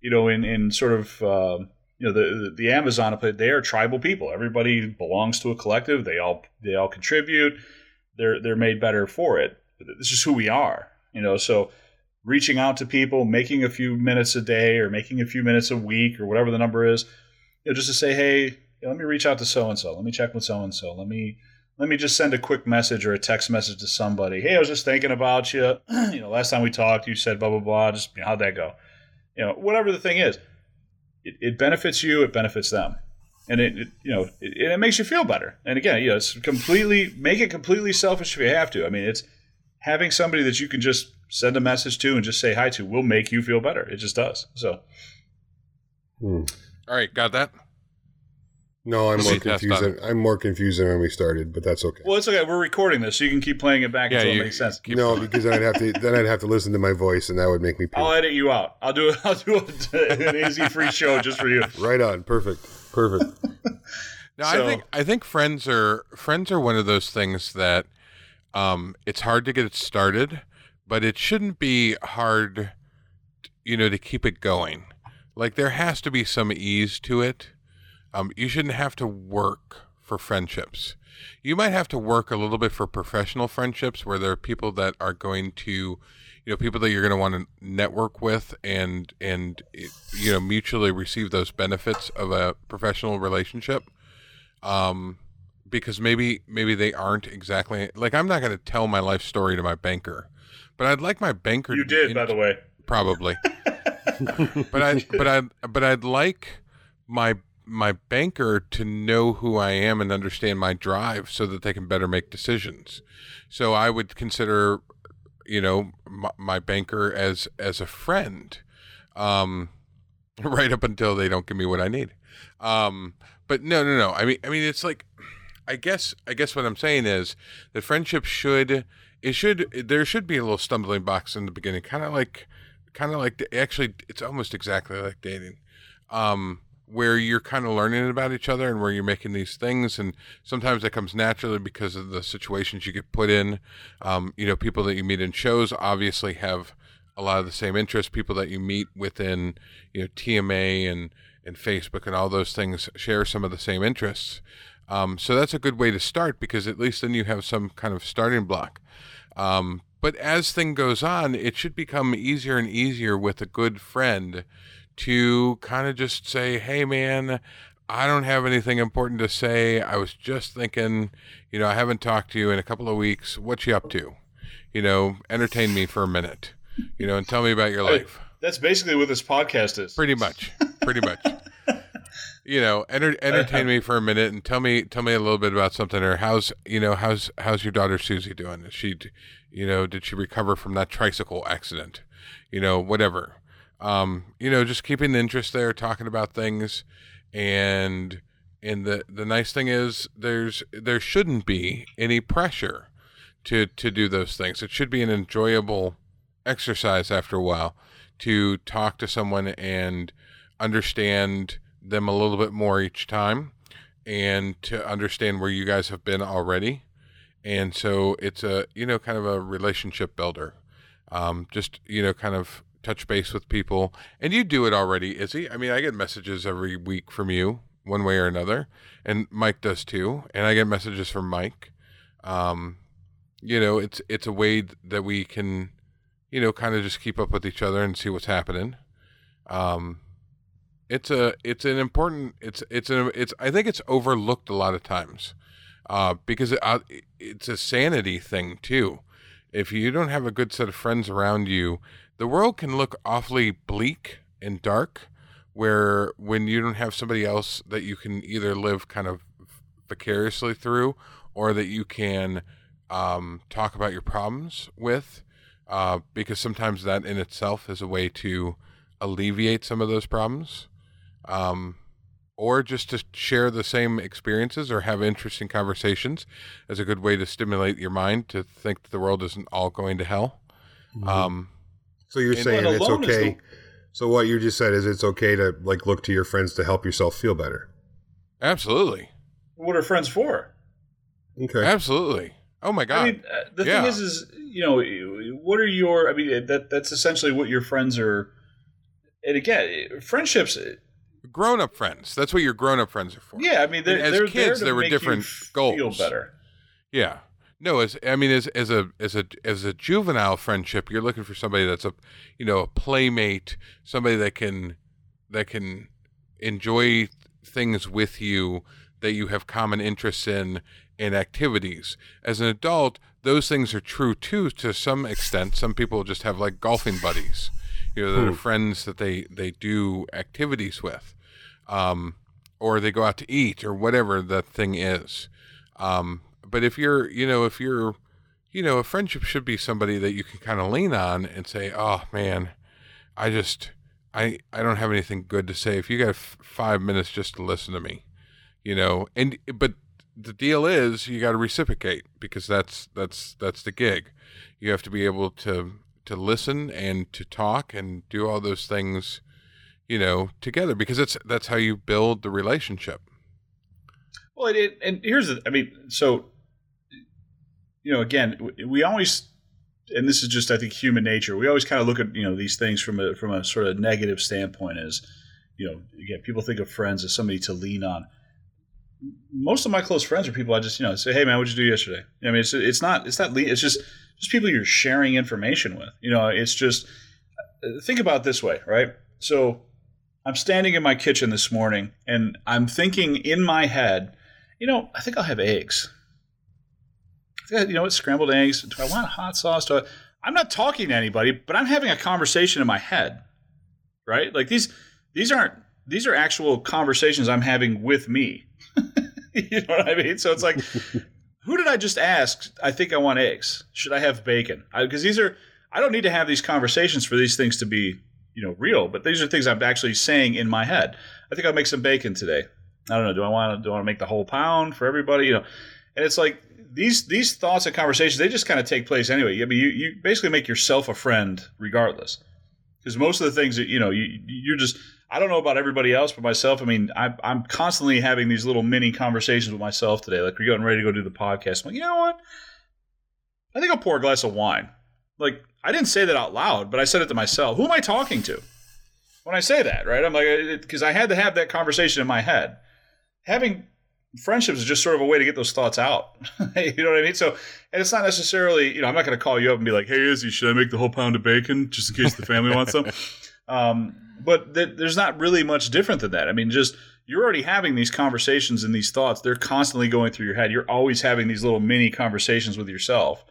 you know, in, in sort of, uh, you know the the Amazon they are tribal people. Everybody belongs to a collective. They all they all contribute. They're they're made better for it. This is who we are. You know, so reaching out to people, making a few minutes a day or making a few minutes a week or whatever the number is, you know, just to say, hey, let me reach out to so and so. Let me check with so and so. Let me let me just send a quick message or a text message to somebody. Hey, I was just thinking about you. you know, last time we talked, you said blah blah blah. Just you know, how'd that go? You know, whatever the thing is it, it benefits you, it benefits them, and it, it you know it, it, makes you feel better. And again, you know, it's completely make it completely selfish if you have to. I mean, it's having somebody that you can just send a message to and just say hi to will make you feel better. It just does. So, hmm. all right, got that. No, I'm more confused. I'm more confused than when we started, but that's okay. Well, it's okay. We're recording this, so you can keep playing it back yeah, until you, it makes sense. No, because then I'd have to then I'd have to listen to my voice, and that would make me. I'll edit you out. I'll do I'll do an Izzy free show just for you. Right on. Perfect. Perfect. no, so, I think I think friends are friends are one of those things that um, it's hard to get it started, but it shouldn't be hard, you know, to keep it going. Like there has to be some ease to it um, you shouldn't have to work for friendships. You might have to work a little bit for professional friendships where there are people that are going to, you know, people that you're going to want to network with and and you know mutually receive those benefits of a professional relationship. Um, because maybe maybe they aren't exactly like I'm not going to tell my life story to my banker, but I'd like my banker. You did, by the way. Probably. but I but I but I'd like my my banker to know who I am and understand my drive so that they can better make decisions. So I would consider, you know, my, my banker as as a friend, um, right up until they don't give me what I need. Um, but no, no, no. I mean, I mean, it's like, I guess, I guess what I'm saying is that friendship should, it should, there should be a little stumbling blocks in the beginning, kind of like, kind of like, actually, it's almost exactly like dating. Um, where you're kind of learning about each other and where you're making these things and sometimes that comes naturally because of the situations you get put in. Um, you know people that you meet in shows obviously have a lot of the same interests. People that you meet within you know tma and and facebook and all those things share some of the same interests Um, so that's a good way to start because at least then you have some kind of starting block. Um, but as thing goes on, it should become easier and easier with a good friend to kind of just say, "Hey, man." I don't have anything important to say. I was just thinking, you know, I haven't talked to you in a couple of weeks. What you up to? You know, entertain me for a minute. You know, and tell me about your life. That's basically what this podcast is. Pretty much. Pretty much. you know, enter, entertain me for a minute and tell me tell me a little bit about something. Or how's you know how's how's your daughter Susie doing? Is she, you know, did she recover from that tricycle accident? You know, whatever. Um, you know, just keeping the interest there, talking about things, and and the the nice thing is there's there shouldn't be any pressure to to do those things. It should be an enjoyable exercise after a while to talk to someone and understand them a little bit more each time and to understand where you guys have been already. And so it's a, you know, kind of a relationship builder. Um, just, you know, kind of touch base with people. And you do it already, Izzy. I mean, I get messages every week from you, one way or another. And Mike does too. And I get messages from Mike. Um, you know, it's it's a way that we can, you know, kind of just keep up with each other and see what's happening. Um, it's a it's an important it's it's a it's I think it's overlooked a lot of times, uh, because it, uh, it's a sanity thing too. If you don't have a good set of friends around you, the world can look awfully bleak and dark. Where when you don't have somebody else that you can either live kind of vicariously through, or that you can um, talk about your problems with, uh, because sometimes that in itself is a way to alleviate some of those problems, um, or just to share the same experiences or have interesting conversations is a good way to stimulate your mind to think that the world isn't all going to hell. Mm-hmm. Um, so you're saying it's okay. the- So what you just said is it's okay to like look to your friends to help yourself feel better. absolutely, What are friends for? Okay. absolutely. Oh my god! I mean, uh, the Yeah. thing is, is you know, what are your? I mean, that that's essentially what your friends are. And again, friendships. Grown up friends. That's what your grown up friends are for. Yeah, I mean, they're, as they're kids, there were different Feel goals. better. Yeah. No, as I mean, as as a as a as a juvenile friendship, you're looking for somebody that's a you know a playmate, somebody that can that can enjoy things with you that you have common interests in and activities. As an adult, those things are true too to some extent. Some people just have like golfing buddies, you know, that are friends that they they do activities with, um, or they go out to eat or whatever the thing is. Um, but if you're, you know, if you're, you know, a friendship should be somebody that you can kind of lean on and say, "Oh man, I just, I, I don't have anything good to say. If you got f- five minutes just to listen to me, you know." And but the deal is, you got to reciprocate because that's that's that's the gig. You have to be able to to listen and to talk and do all those things, you know, together because it's that's how you build the relationship. Well, it, it, and here's the. I mean, so you know, again, we- always, and this is just I think human nature. We always kind of look at you know these things from a from a sort of negative standpoint. As you know, again, people think of friends as somebody to lean on. Most of my close friends are people I just you know say, hey man, what'd you do yesterday? I mean, it's it's not it's not it's just just people you're sharing information with. You know, it's just think about this way, right? So I'm standing in my kitchen this morning and I'm thinking in my head, you know, I think I'll have eggs. You know what? Scrambled eggs. Do I want hot sauce? Do I, I'm not talking to anybody, but I'm having a conversation in my head, right? Like these, these aren't these are actual conversations I'm having with me. you know what I mean? So it's like, who did I just ask? I think I want eggs. Should I have bacon? Because these are I don't need to have these conversations for these things to be you know real, but these are things I'm actually saying in my head. I think I'll make some bacon today. I don't know. Do I want to do I want to make the whole pound for everybody? You know, and it's like these these thoughts and conversations they just kind of take place anyway. I mean, you you basically make yourself a friend regardless, because most of the things that you know you you're just I don't know about everybody else, but myself. I mean, I, I'm constantly having these little mini conversations with myself today. Like we're getting ready to go do the podcast. I'm like, you know what? I think I'll pour a glass of wine. Like I didn't say that out loud, but I said it to myself. Who am I talking to when I say that? Right? I'm like, because I had to have that conversation in my head. Having friendships is just sort of a way to get those thoughts out. you know what I mean? So, and it's not necessarily, you know, I'm not going to call you up and be like, "Hey, Izzy, should I make the whole pound of bacon just in case the family wants some?" Um, but th- there's not really much different than that. I mean, just you're already having these conversations and these thoughts. They're constantly going through your head. You're always having these little mini conversations with yourself.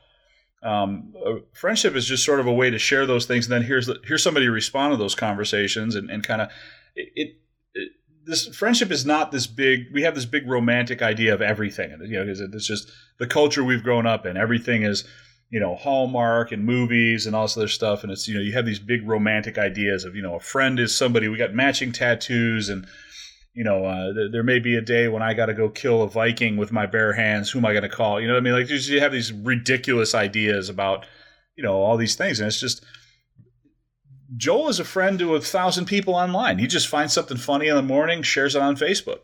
Um, friendship is just sort of a way to share those things, and then here's the, here's somebody respond to those conversations and, and kind of it, it, This friendship is not this big. We have this big romantic idea of everything, you know, it's just the culture we've grown up in. Everything is you know Hallmark and movies and all this other stuff, and it's you know you have these big romantic ideas of you know a friend is somebody we got matching tattoos and you know, uh, th- there may be a day when I got to go kill a Viking with my bare hands. Who am I going to call? You know what I mean? Like, you have these ridiculous ideas about, you know, all these things. And it's just, Joel is a friend to a thousand people online. He just finds something funny in the morning, shares it on Facebook.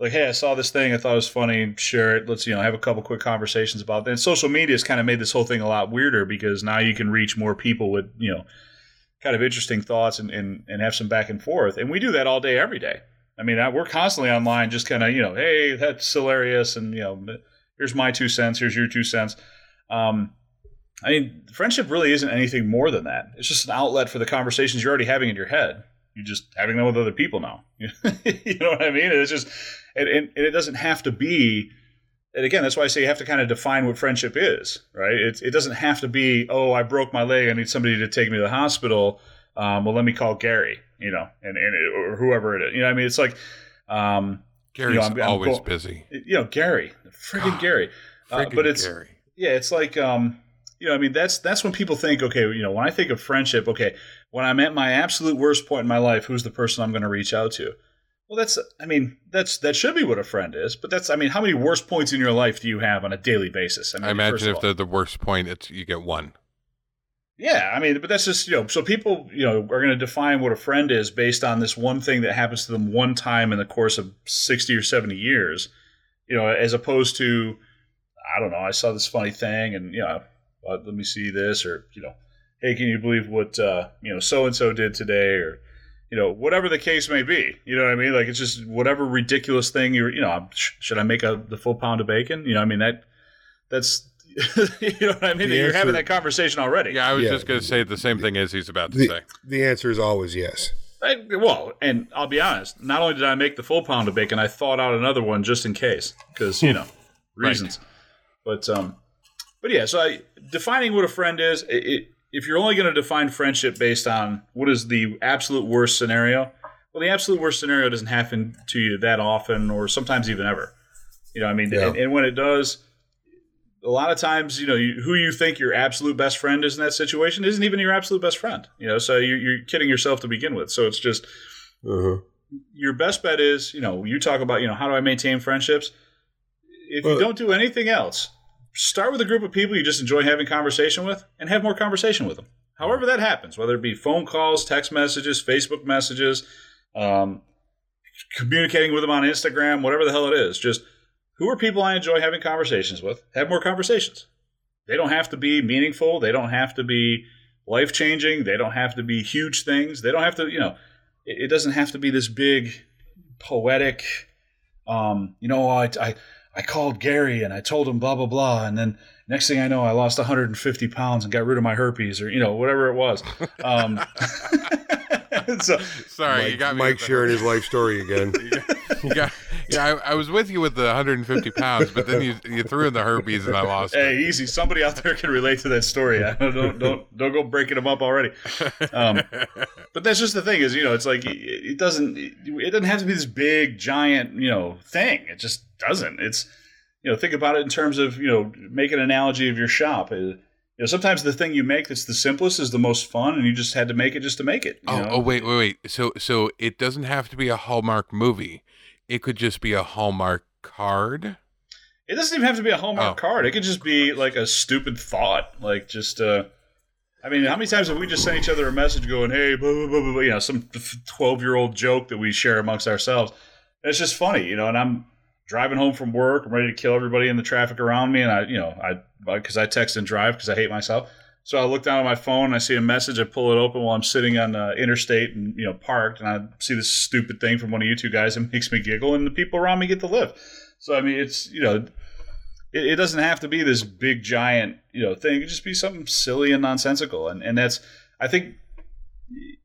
Like, hey, I saw this thing. I thought it was funny. Share it. Let's, you know, have a couple quick conversations about that. And social media has kind of made this whole thing a lot weirder because now you can reach more people with, you know, kind of interesting thoughts and, and, and have some back and forth. And we do that all day, every day. I mean, we're constantly online, just kind of, you know, hey, that's hilarious, and you know, here's my two cents, here's your two cents. Um, I mean, friendship really isn't anything more than that. It's just an outlet for the conversations you're already having in your head. You're just having them with other people now. you know what I mean? It's just, and, and, and, it doesn't have to be. And again, that's why I say you have to kind of define what friendship is, right? It, it doesn't have to be, oh, I broke my leg, I need somebody to take me to the hospital. Um, well, let me call Gary you know, and, and or whoever it is. You know, I mean, it's like um, Gary's you know, I'm, always I'm busy. You know, Gary, friggin' Gary. Uh, but it's Gary. yeah, it's like um, you know, I mean, that's that's when people think, okay, you know, when I think of friendship, okay, when I'm at my absolute worst point in my life, who's the person I'm going to reach out to? Well, that's I mean, that's that should be what a friend is. But that's I mean, how many worst points in your life do you have on a daily basis? I, mean, I imagine if they're the worst point, it's you get one. Yeah, I mean, but that's just you know, so people you know are going to define what a friend is based on this one thing that happens to them one time in the course of sixty or seventy years, you know, as opposed to I don't know, I saw this funny thing and you know, uh, let me see this or you know, hey, can you believe what uh, you know so and so did today or you know whatever the case may be, you know what I mean? Like it's just whatever ridiculous thing you're you know, should I make a the full pound of bacon? You know, I mean that that's you know what I mean? You're having that conversation already. Yeah, I was yeah. just going to say the same thing as he's about to the, say. The answer is always yes. I, well, and I'll be honest. Not only did I make the full pound of bacon, I thought out another one just in case, because you know reasons. Right. But um, but yeah. So I, defining what a friend is, it, it, if you're only going to define friendship based on what is the absolute worst scenario, well, the absolute worst scenario doesn't happen to you that often, or sometimes even ever. You know, I mean, yeah. and, and when it does, a lot of times, you know, you, who you think your absolute best friend is in that situation isn't even your absolute best friend. You know, so you're, you're kidding yourself to begin with. So it's just uh-huh. your best bet is, you know, you talk about, you know, how do I maintain friendships? If you don't do anything else, start with a group of people you just enjoy having conversation with, and have more conversation with them. However that happens, whether it be phone calls, text messages, Facebook messages, um, communicating with them on Instagram, whatever the hell it is, just who are people I enjoy having conversations with? Have more conversations. They don't have to be meaningful. They don't have to be life changing. They don't have to be huge things. They don't have to, you know, it, it doesn't have to be this big, poetic, um, you know, I, I, I called Gary and I told him blah, blah, blah. And then next thing I know, I lost 150 pounds and got rid of my herpes or, you know, whatever it was. Um, so, Sorry, Mike, you got me Mike sharing his life story again. you got, yeah, I, I, was with you with the 150 pounds, but then you you threw in the herpes and I lost. Hey, it. easy. Somebody out there can relate to that story. don't don't don't go breaking them up already. Um, but that's just the thing is, you know, it's like it doesn't it doesn't have to be this big giant you know thing. It just doesn't. It's you know think about it in terms of you know make an analogy of your shop. You know, sometimes the thing you make that's the simplest is the most fun, and you just had to make it just to make it. oh, oh, wait, wait, wait. So, so it doesn't have to be a Hallmark movie. It could just be a Hallmark card. It doesn't even have to be a Hallmark oh. card. It could just be like a stupid thought, like just. uh I mean, how many times have we just sent each other a message going, "Hey, blah, blah, blah, blah, you know, some twelve-year-old joke that we share amongst ourselves?" And it's just funny, you know. And I'm driving home from work. I'm ready to kill everybody in the traffic around me, and I, you know, I because I text and drive because I hate myself. So I look down at my phone, and I see a message. I pull it open while I'm sitting on uh, interstate and you know parked, and I see this stupid thing from one of you two guys that makes me giggle, and the people around me get the lift. So I mean, it's you know, it, it doesn't have to be this big giant you know thing. It could just be something silly and nonsensical, and and that's I think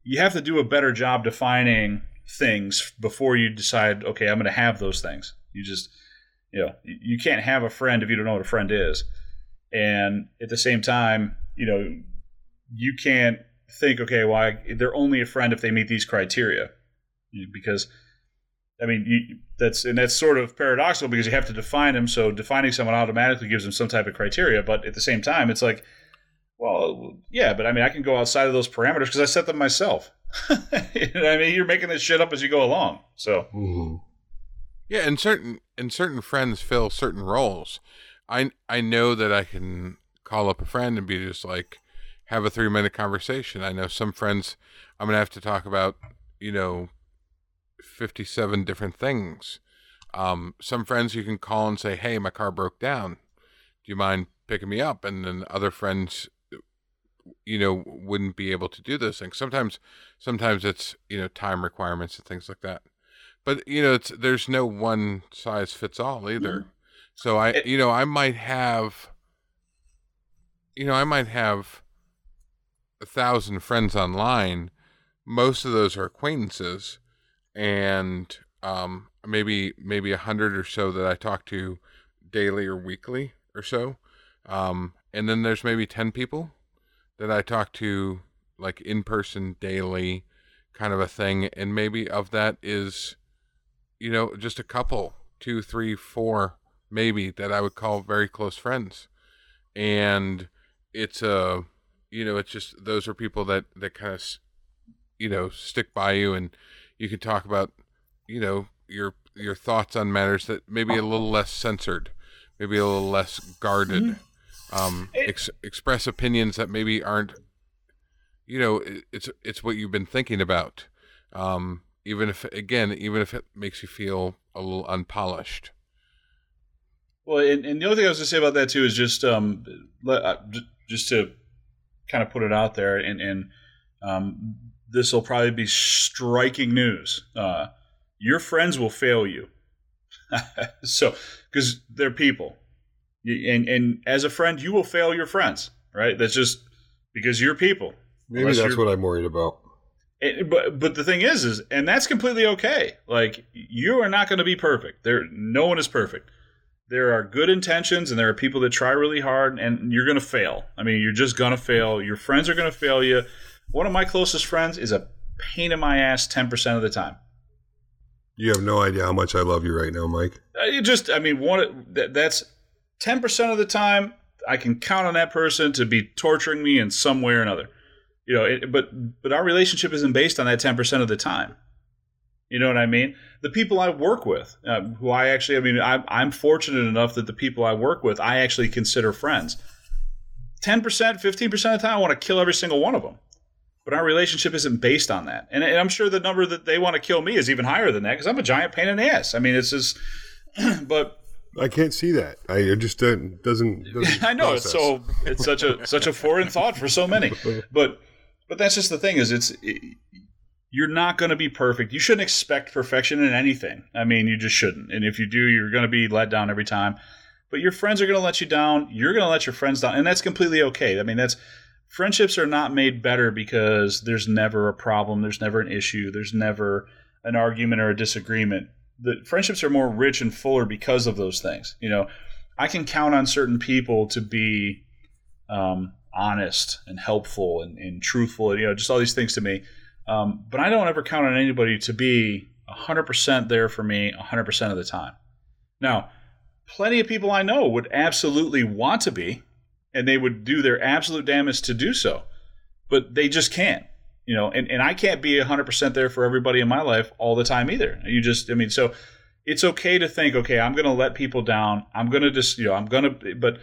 you have to do a better job defining things before you decide. Okay, I'm going to have those things. You just you know you can't have a friend if you don't know what a friend is, and at the same time, you know you can't think okay, well they're only a friend if they meet these criteria, because I mean, you, that's and that's sort of paradoxical because you have to define them. So defining someone automatically gives them some type of criteria, but at the same time, it's like, well, yeah, but I mean, I can go outside of those parameters because I set them myself. you know I mean, you're making this shit up as you go along. So, Mhm. Yeah, and certain and certain friends fill certain roles. I I know that I can call up a friend and be just like have a three minute conversation. I know some friends I'm gonna have to talk about, you know, fifty seven different things. Um, some friends you can call and say, "Hey, my car broke down. Do you mind picking me up?" And then other friends, you know, wouldn't be able to do those things. Sometimes, sometimes it's you know time requirements and things like that but you know it's there's no one size fits all either. So i It- you know i might have you know i might have a thousand friends online. Most of those are acquaintances and um maybe maybe a hundred or so that i talk to daily or weekly or so. Um and then there's maybe 10 people that i talk to like in person daily kind of a thing. And maybe of that is you know just a couple two three four maybe that i would call very close friends. And it's a you know it's just those are people that that kind of you know stick by you and you can talk about you know your your thoughts on matters that maybe a little less censored maybe a little less guarded um ex- express opinions that maybe aren't you know it's it's what you've been thinking about. Um even if again even if it makes you feel a little unpolished well, and, and the other thing I was going to say about that too is just um, let, uh, just to kind of put it out there, and and um, this will probably be striking news. Uh, your friends will fail you, so because they're people, and and as a friend, you will fail your friends, right? That's just because you're people. Maybe Unless that's you're- what I'm worried about. It, but but the thing is, is and that's completely okay. Like you are not going to be perfect. There, no one is perfect. There are good intentions, and there are people that try really hard, and you're going to fail. I mean, you're just going to fail. Your friends are going to fail you. One of my closest friends is a pain in my ass ten percent of the time. You have no idea how much I love you right now, Mike. Uh, It just, I mean, one that, that's ten percent of the time I can count on that person to be torturing me in some way or another. You know, it, but but our relationship isn't based on that ten percent of the time. You know what I mean? The people I work with, uh, who I actually, I mean, I'm, I'm fortunate enough that the people I work with, I actually consider friends. Ten percent, fifteen percent of the time, I want to kill every single one of them. But our relationship isn't based on that, and, and I'm sure the number that they want to kill me is even higher than that because I'm a giant pain in the ass. I mean, it's just, but I can't see that. I it just don't, doesn't. doesn't I know it's so it's such a such a foreign thought for so many, but but that's just the thing is it's it, you're not going to be perfect. You shouldn't expect perfection in anything. I mean, you just shouldn't. And if you do, you're going to be let down every time. But your friends are going to let you down. You're going to let your friends down, and that's completely okay. I mean, that's friendships are not made better because there's never a problem, there's never an issue, there's never an argument or a disagreement. The friendships are more rich and fuller because of those things. You know, I can count on certain people to be um, honest and helpful and, and truthful, and, you know, just all these things to me. Um, but I don't ever count on anybody to be 100% there for me 100% of the time. Now, plenty of people I know would absolutely want to be, and they would do their absolute damnedest to do so, but they just can't. You know, and, and I can't be 100% there for everybody in my life all the time either. You just, I mean, so it's okay to think, okay, I'm going to let people down. I'm going to just, you know, I'm going to, but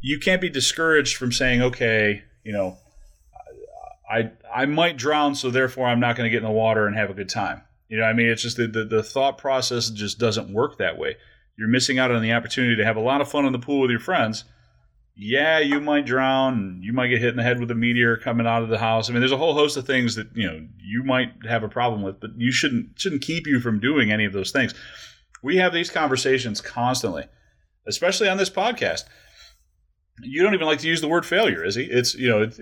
you can't be discouraged from saying, okay, you know, I I might drown, so therefore I'm not going to get in the water and have a good time. You know, I mean, it's just the, the the thought process just doesn't work that way. You're missing out on the opportunity to have a lot of fun in the pool with your friends. yeah, you might drown, you might get hit in the head with a meteor coming out of the house. I mean, there's a whole host of things that you know you might have a problem with, but you shouldn't shouldn't keep you from doing any of those things. We have these conversations constantly, especially on this podcast. You don't even like to use the word failure, Izzy? It's you know, it,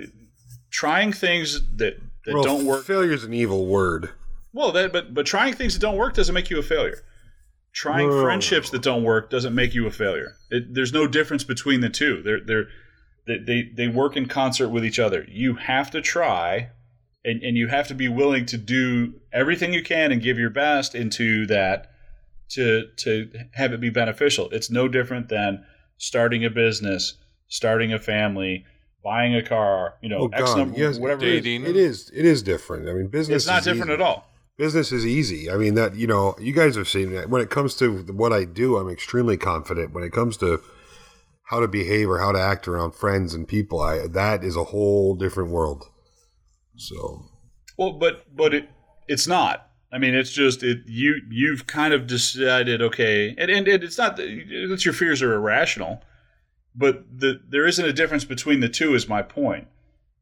trying things that that well, don't work. Failure is an evil word. Well, that but but trying things that don't work doesn't make you a failure. Trying No. friendships that don't work doesn't make you a failure. It, there's no difference between the two. They're they're they, they they work in concert with each other. You have to try, and and you have to be willing to do everything you can and give your best into that to to have it be beneficial. It's no different than starting a business, starting a family, buying a car. You know, Oh X God, number, yes, whatever. it is. dating. It is. It is different. I mean, business. It's not is different easy. at all. Business is easy. I mean, that you know, you guys have seen that. When it comes to what I do, I'm extremely confident. When it comes to how to behave or how to act around friends and people, I that is a whole different world. So Well, but but it it's not. I mean, it's just it you you've kind of decided okay, and and, and it's not that that your fears are irrational, but the there isn't a difference between the two. Is my point.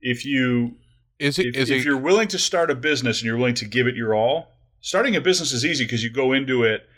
If you Is it? if, Is if it? you're willing to start a business and you're willing to give it your all, starting a business is easy because you go into it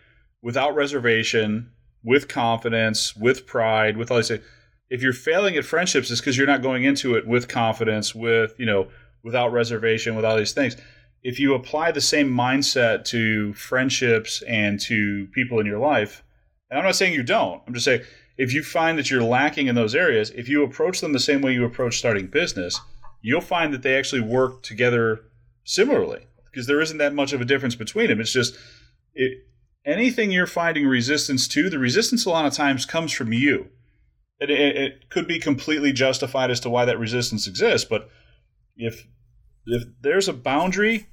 without reservation, with confidence, with pride, with all these things. If you're failing at friendships, it's because you're not going into it with confidence, with you know, without reservation, with all these things. If you apply the same mindset to friendships and to people in your life, and I'm not saying you don't, I'm just saying if you find that you're lacking in those areas, if you approach them the same way you approach starting business, you'll find that they actually work together similarly because there isn't that much of a difference between them. It's just it, anything you're finding resistance to, the resistance a lot of times comes from you. It, it, it could be completely justified as to why that resistance exists, but if if there's a boundary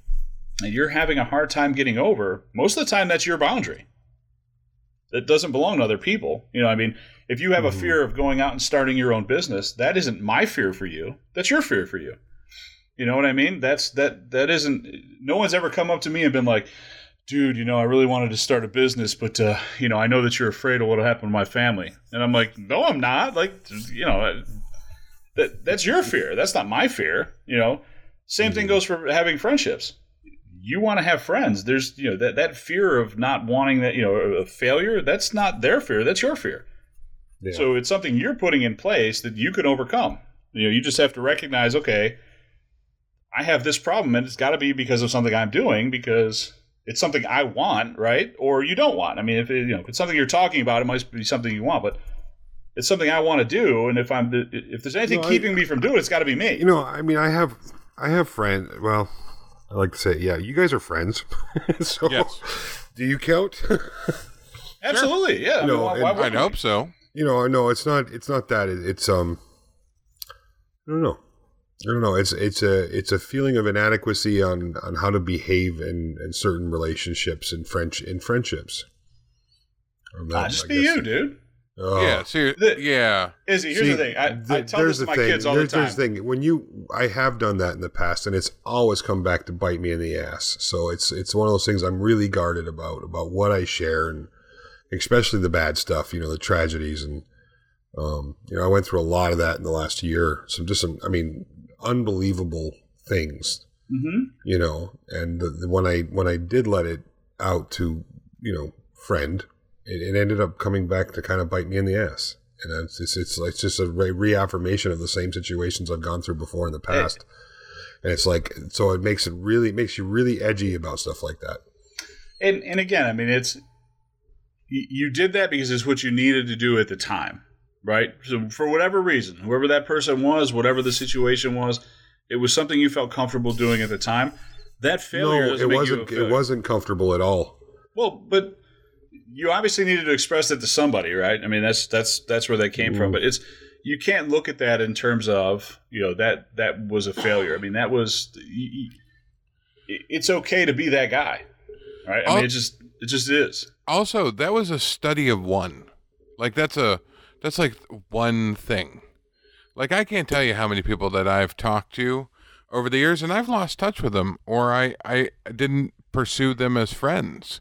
and you're having a hard time getting over, most of the time that's your boundary. That doesn't belong to other people. You know, I mean, if you have a Mhm. fear of going out and starting your own business, that isn't my fear for you. That's your fear for you. You know what I mean? That's that that isn't no one's ever come up to me and been like, dude, you know, I really wanted to start a business, but uh, you know, I know that you're afraid of what'll happen to my family. And I'm like, no, I'm not. Like, you know, that that's your fear. That's not my fear. You know, same thing Mhm. goes for having friendships. You want to have friends. There's, you know, that that fear of not wanting that, you know, of failure. That's not their fear. That's your fear. yeah. So it's something you're putting in place that you can overcome. You know, you just have to recognize, okay, I have this problem, and it's got to be because of something I'm doing because it's something I want, right? Or you don't want. I mean, if it, you know, if it's something you're talking about, it might be something you want, but it's something I want to do. And if I'm, if there's anything No, I- keeping me from doing it, it's got to be me. you know, I mean, I have, I have friends. Well, I like to say, yeah, you guys are friends. so, Yes. do you count? Absolutely, yeah. I mean, No, why- why I'd wouldn't hope so. you know, no, it's not. It's not that. It's um, I don't know. I don't know. It's it's a it's a feeling of inadequacy on on how to behave in, in certain relationships and French in friendships. Um, Ah, that- just I be you, dude. Oh. yeah. See, The- yeah. Izzy, here's See, the thing. I, I tell this to the my thing. kids all There's- the time. There's the thing. When you, I have done that in the past, and it's always come back to bite me in the ass. So it's it's one of those things I'm really guarded about about what I share, and especially the bad stuff. You know, the tragedies, and um, you know, I went through a lot of that in the last year. Some just some, I mean, unbelievable things. hmm You know, and the, the, when I when I did let it out to you know friend, it, it ended up coming back to kind of bite me in the ass. And it's it's, it's, it's just a re- reaffirmation of the same situations I've gone through before in the past. And it's like so it makes it really it makes you really edgy about stuff like that. And and again, I mean, it's you, did that because it's what you needed to do at the time, right? So for whatever reason, whoever that person was, whatever the situation was, it was something you felt comfortable doing at the time. That failure no, it make wasn't you a failure. it wasn't comfortable at all. Well, but you obviously needed to express it to somebody, right? I mean, that's that's that's where that came from. Mm. But it's you can't look at that in terms of you know that that was a failure. I mean, that was it's okay to be that guy, right? I mean, Oh. it just it just is. Also, that was a study of one. Like that's a that's like one thing. Like I can't tell you how many people that I've talked to over the years and I've lost touch with them or I I didn't pursue them as friends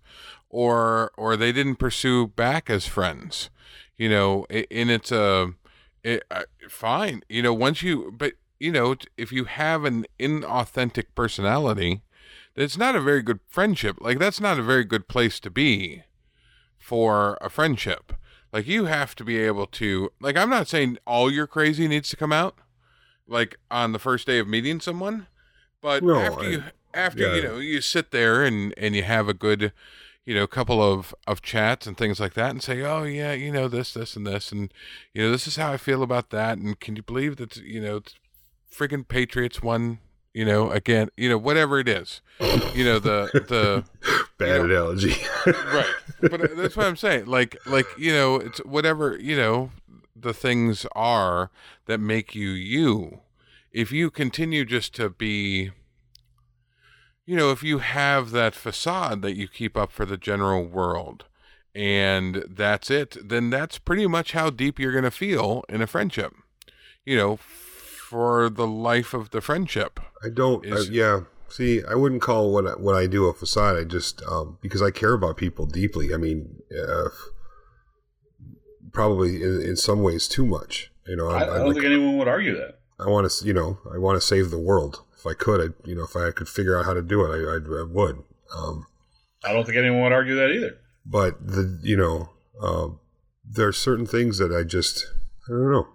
or or they didn't pursue back as friends. You know, and it's a it, uh, fine. You know, once you, but you know, if you have an inauthentic personality, it's not a very good friendship. Like that's not a very good place to be for a friendship. Like you have to be able to like I'm not saying all your crazy needs to come out like on the first day of meeting someone, but No, after I- you after yeah. you know you sit there and and you have a good you know a couple of of chats and things like that and say oh yeah you know this this and this and you know this is how I feel about that and can you believe that you know friggin' Patriots won you know again you know whatever it is you know the the Bad You analogy. right but uh, that's what i'm saying like like you know it's whatever you know the things are that make you you if you continue just to be you know if you have that facade that you keep up for the general world and that's it then that's pretty much how deep you're going to feel in a friendship you know for the life of the friendship I don't. Is- I, yeah. See, I wouldn't call what I, what I do a facade. I just um, because I care about people deeply. I mean, uh, probably in, in some ways too much. You know, I, I I, don't think anyone would argue that. I want to. You know, I want to save the world. If I could, I, you know, if I could figure out how to do it, I, I, I would. Um, I don't think anyone would argue that either. but the you know, um, there are certain things that I just I don't know.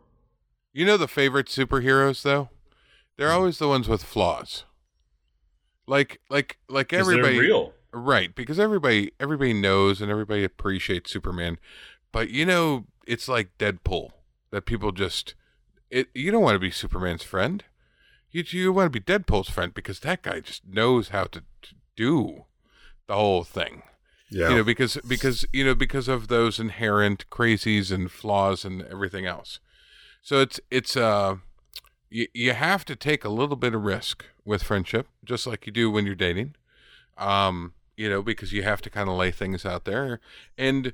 You know the favorite superheroes though? They're always the ones with flaws. Like like like everybody real. Right, because everybody everybody knows and everybody appreciates Superman. But you know, it's like Deadpool that people just it you don't want to be Superman's friend. You you want to be Deadpool's friend because that guy just knows how to, to do the whole thing. Yeah, you know because because you know because of those inherent crazies and flaws and everything else. So it's it's uh you, you have to take a little bit of risk with friendship just like you do when you're dating. Um you know because you have to kind of lay things out there. And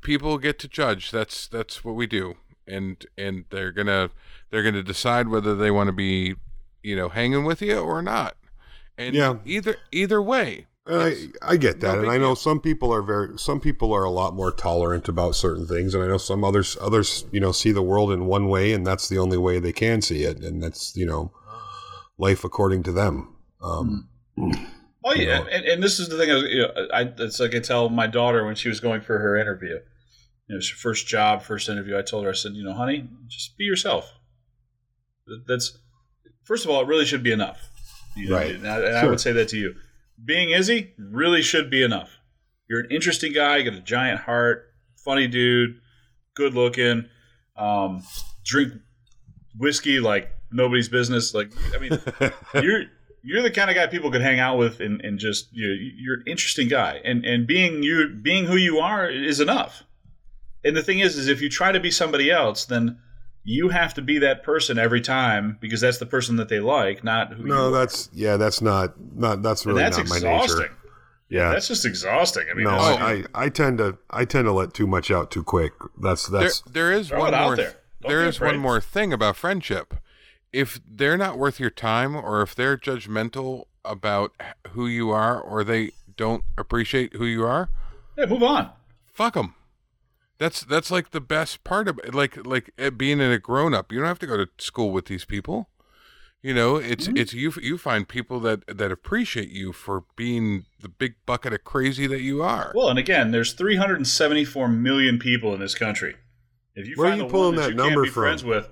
people get to judge. That's that's what we do. And and they're gonna they're gonna decide whether they want to be you know hanging with you or not and Yeah. either either way And I, I get no that, and I know deal. some people are very some people are a lot more tolerant about certain things, and I know some others others you know see the world in one way, and that's the only way they can see it, and that's you know life according to them. Um, Oh You yeah, know. and, and this is the thing. I, you know, I it's like I tell my daughter when she was going for her interview. You know, it's her first job, first interview. I told her, I said, you know, honey, just be yourself. That's first of all, it really should be enough. You know, Right. And, I, and I would say that to you. Being Izzy really should be enough. You're an interesting guy. You got a giant heart, funny dude, good looking. Um, drink whiskey like nobody's business. Like I mean, you're you're the kind of guy people could hang out with and, and just you know, you're an interesting guy and and being you being who you are is enough and the thing is is if you try to be somebody else then you have to be that person every time because that's the person that they like not who you no, are. that's yeah, that's not not that's really that's not my exhausting nature. Yeah, that's just exhausting i mean no, I, I I tend to I tend to let too much out too quick. That's there, that's there is Throw one it out more there. Don't there be is one more thing about friendship if they're not worth your time or if they're judgmental about who you are or they don't appreciate who you are yeah move on fuck them that's that's like the best part of it like like eh, being a grown up you don't have to go to school with these people you know it's Mm-hmm. it's you you find people that that appreciate you for being the big bucket of crazy that you are well and again there's 374 million people in this country if you Where are you the pulling one that, that you number can't be from? friends with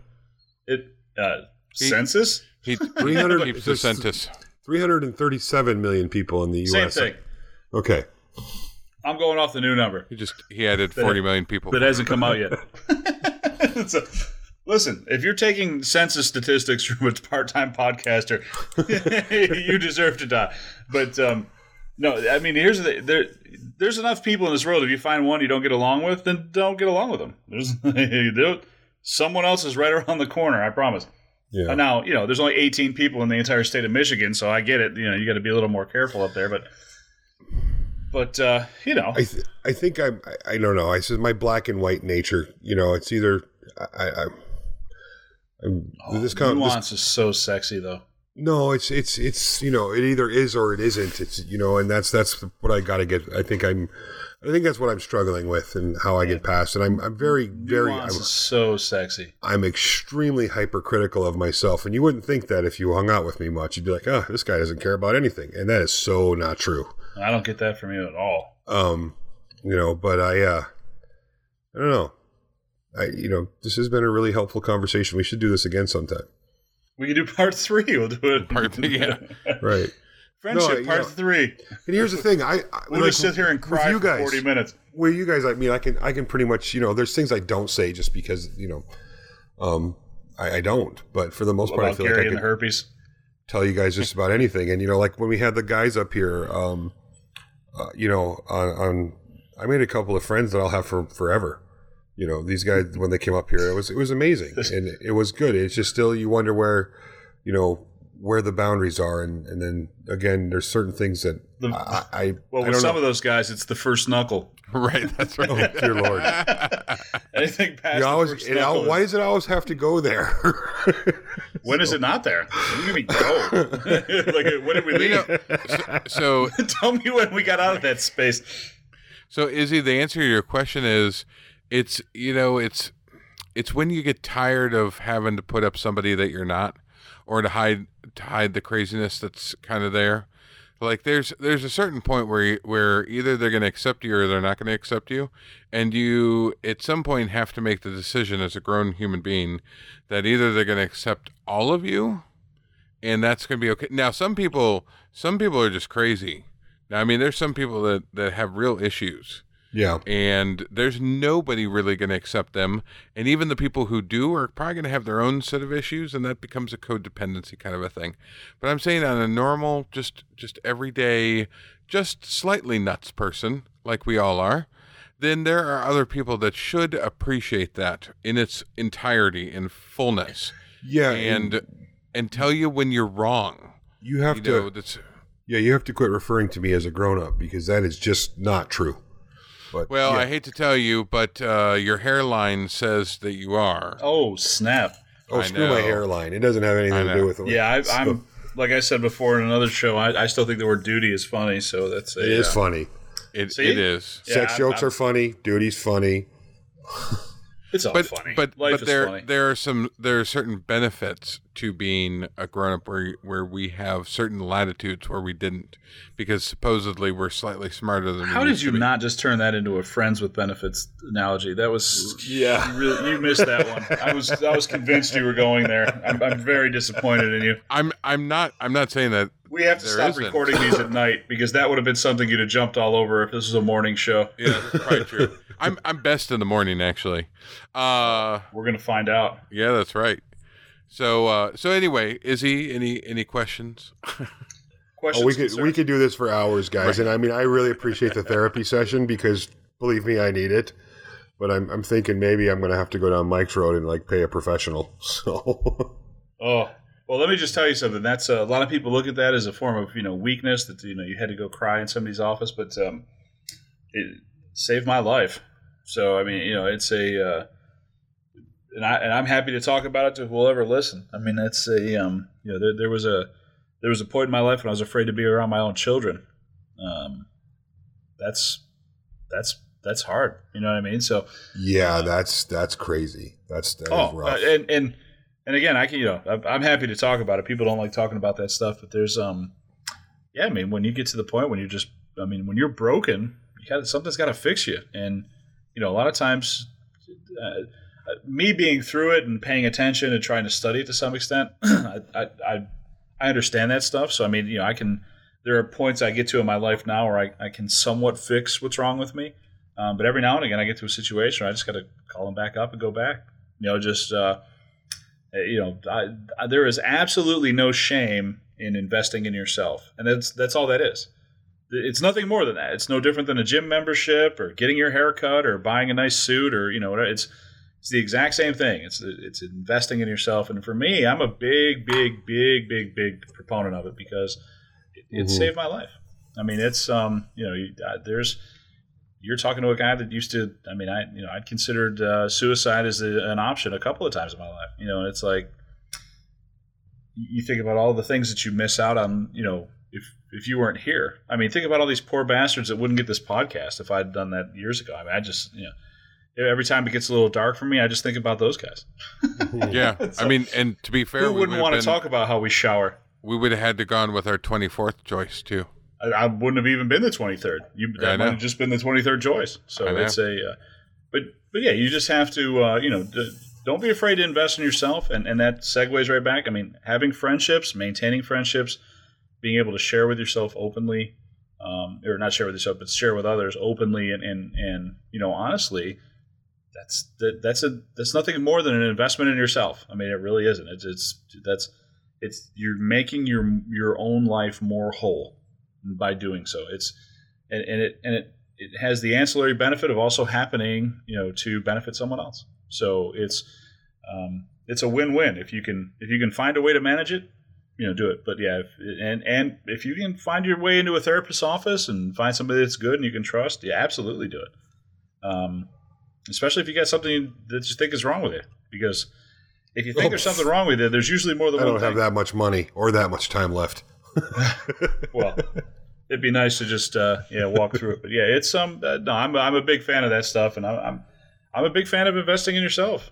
it uh He- census he 300 keeps the census 337 million people in the U.S. same U.S. thing Okay, i'm going off the new number he just he added 40 million people that hasn't come out yet. So, listen, if you're taking census statistics from a part-time podcaster, you deserve to die. But um, no, I mean, here's the there. There's enough people in this world. If you find one you don't get along with, then don't get along with them. There's someone else is right around the corner. I promise. yeah. Uh, Now, you know, there's only 18 people in the entire state of Michigan, so I get it. You know, you got to be a little more careful up there, but. But uh, you know, I th- I think I'm I, I don't know. I said my black and white nature. You know, it's either I, I I'm this kind of this, nuance is so sexy, though. no. It's it's it's you know it either is or it isn't. It's you know, and that's that's what I got to get. I think I'm I think that's what I'm struggling with and how I get past. And I'm I'm very very Nuance I'm, is so sexy. I'm extremely hypercritical of myself. And you wouldn't think that if you hung out with me much, you'd be like, oh, this guy doesn't care about anything, and that is so not true. I don't get that from you at all. Um, you know, but I uh, I don't know. I you know this has been a really helpful conversation. We should do this again sometime. We can do part three. We'll do it. Part three, yeah. Right. Friendship No, you part know- three. And here's the thing, I, I We'll like, just sit here and cry you for guys, forty minutes. With you guys, I mean, I can I can pretty much you know, there's things I don't say just because you know, um, I, I don't. But for the most part, I feel Gary like I can herpes. tell you guys just about anything. And you know, like when we had the guys up here, um, uh, you know, on, on I made a couple of friends that I'll have for forever. You know, these guys when they came up here, it was it was amazing and it was good. It's just still you wonder where, you know, where the boundaries are, and and then again, there's certain things that The- I, I Well, I with some know. of those guys, it's the first knuckle. right. That's right. Oh, dear Lord. Anything past You always, first it, al- why does it always have to go there? when is it not there? When do we go? like, when did we You leave? know, so Tell me when we got out of that space. So Izzy, the answer to your question is it's you know, it's it's when you get tired of having to put up somebody that you're not or to hide to hide the craziness that's kind of there. Like there's there's a certain point where you, where either they're going to accept you or they're not going to accept you, and you at some point have to make the decision as a grown human being that either they're going to accept all of you, and that's going to be okay. Now some people some people are just crazy. Now, I mean, there's some people that that have real issues, yeah, and there's nobody really going to accept them. And even the people who do are probably going to have their own set of issues, and that becomes a codependency kind of a thing. But I'm saying on a normal, just just everyday, just slightly nuts person like we all are, then there are other people that should appreciate that in its entirety, in fullness, yeah, and and tell you when you're wrong. you have You to. know, Yeah, you have to quit referring to me as a grown up because that is just not true. But Well, yeah. I hate to tell you, but uh, your hairline says that you are. Oh snap! oh, I screw my hairline. It doesn't have anything to do with it. Yeah, I, I'm. like I said before in another show. I, I still think the word duty is funny. So that's a, It is uh, funny. It, it is. Yeah, Sex I'm- jokes I'm- are funny. Duty's funny. It's all But funny. but Life but is there funny. there are some there are certain benefits to being a grown up where where we have certain latitudes where we didn't because supposedly we're slightly smarter than. How did you not just turn that into a friends with benefits analogy? That was Yeah. You, really, you missed that one. I was I was convinced you were going there. I'm, I'm very disappointed in you. I'm I'm not I'm not saying that. We have to stop isn't. recording these at night because that would have been something you'd have jumped all over if this was a morning show. Yeah, that's probably true. I'm I'm best in the morning actually. Uh, We're gonna find out. yeah, that's right. So uh, so anyway, Izzy, any any questions? Questions? Oh, we could concerns? we could do this for hours, guys. And I mean, I really appreciate the therapy session because believe me, I need it. But I'm I'm thinking maybe I'm going to have to go down Mike's road and like pay a professional. So Oh, well, let me just tell you something. That's uh, a lot of people look at that as a form of you know weakness that you know you had to go cry in somebody's office, but um, it saved my life. So I mean, you know, it's a uh, and I and I'm happy to talk about it to whoever listen. I mean, it's a um, you know there, there was a there was a point in my life when I was afraid to be around my own children. Um, that's that's that's hard. You know what I mean? So yeah, that's that's crazy. That's that oh, rough. uh, and and and again, I can you know I'm- happy to talk about it. People don't like talking about that stuff, but there's um, yeah, I mean when you get to the point when you're just, I mean when you're broken, you got something's got to fix you, and you know a lot of times, uh, me being through it and paying attention and trying to study it to some extent, I, I I understand that stuff. So I mean you know I can. There are points I get to in my life now where I, I can somewhat fix what's wrong with me. Um, but every now and again, I get to a situation where I just got to call them back up and go back. You know, just uh, you know, I, I, there is absolutely no shame in investing in yourself, and that's that's all that is. It's nothing more than that. It's no different than a gym membership or getting your hair cut or buying a nice suit or you know, it's it's the exact same thing. It's it's investing in yourself, and for me, I'm a big, big, big, big, big proponent of it because it, it Mhm. saved my life. I mean, it's um, you know, you, uh, there's you're talking to a guy that used to. I mean, I you know I'd considered uh, suicide as a, an option a couple of times in my life. You know, it's like you think about all the things that you miss out on. You know, if if you weren't here. I mean, think about all these poor bastards that wouldn't get this podcast if I'd done that years ago. I mean, I just you know every time it gets a little dark for me, I just think about those guys. Yeah, I mean, and to be fair, Who we wouldn't would want to talk about how we shower? We would have had to gone with our twenty fourth choice too. I, I wouldn't have even been the 23rd. You I that might have just been the 23rd choice. So I know. it's a, uh, but but yeah, you just have to, uh, you know, d- don't be afraid to invest in yourself, and and that segues right back. I mean, having friendships, maintaining friendships, being able to share with yourself openly, um, or not share with yourself, but share with others openly, and and and you know, honestly. That's that, that's a that's nothing more than an investment in yourself. I mean, it really isn't. It's it's that's it's you're making your your own life more whole by doing so. It's and, and it and it it has the ancillary benefit of also happening, you know, to benefit someone else. So it's um, it's a win-win if you can if you can find a way to manage it, you know, do it. But yeah, if, and and if you can find your way into a therapist's office and find somebody that's good and you can trust, yeah, absolutely do it. Um, especially if you got something that you think is wrong with it, because if you think Oh, there's something wrong with it, there's usually more than I one I don't thing. have that much money or that much time left. well, it'd be nice to just uh, yeah walk through it. But yeah, it's um uh, no, I'm I'm a big fan of that stuff, and I'm I'm I'm a big fan of investing in yourself.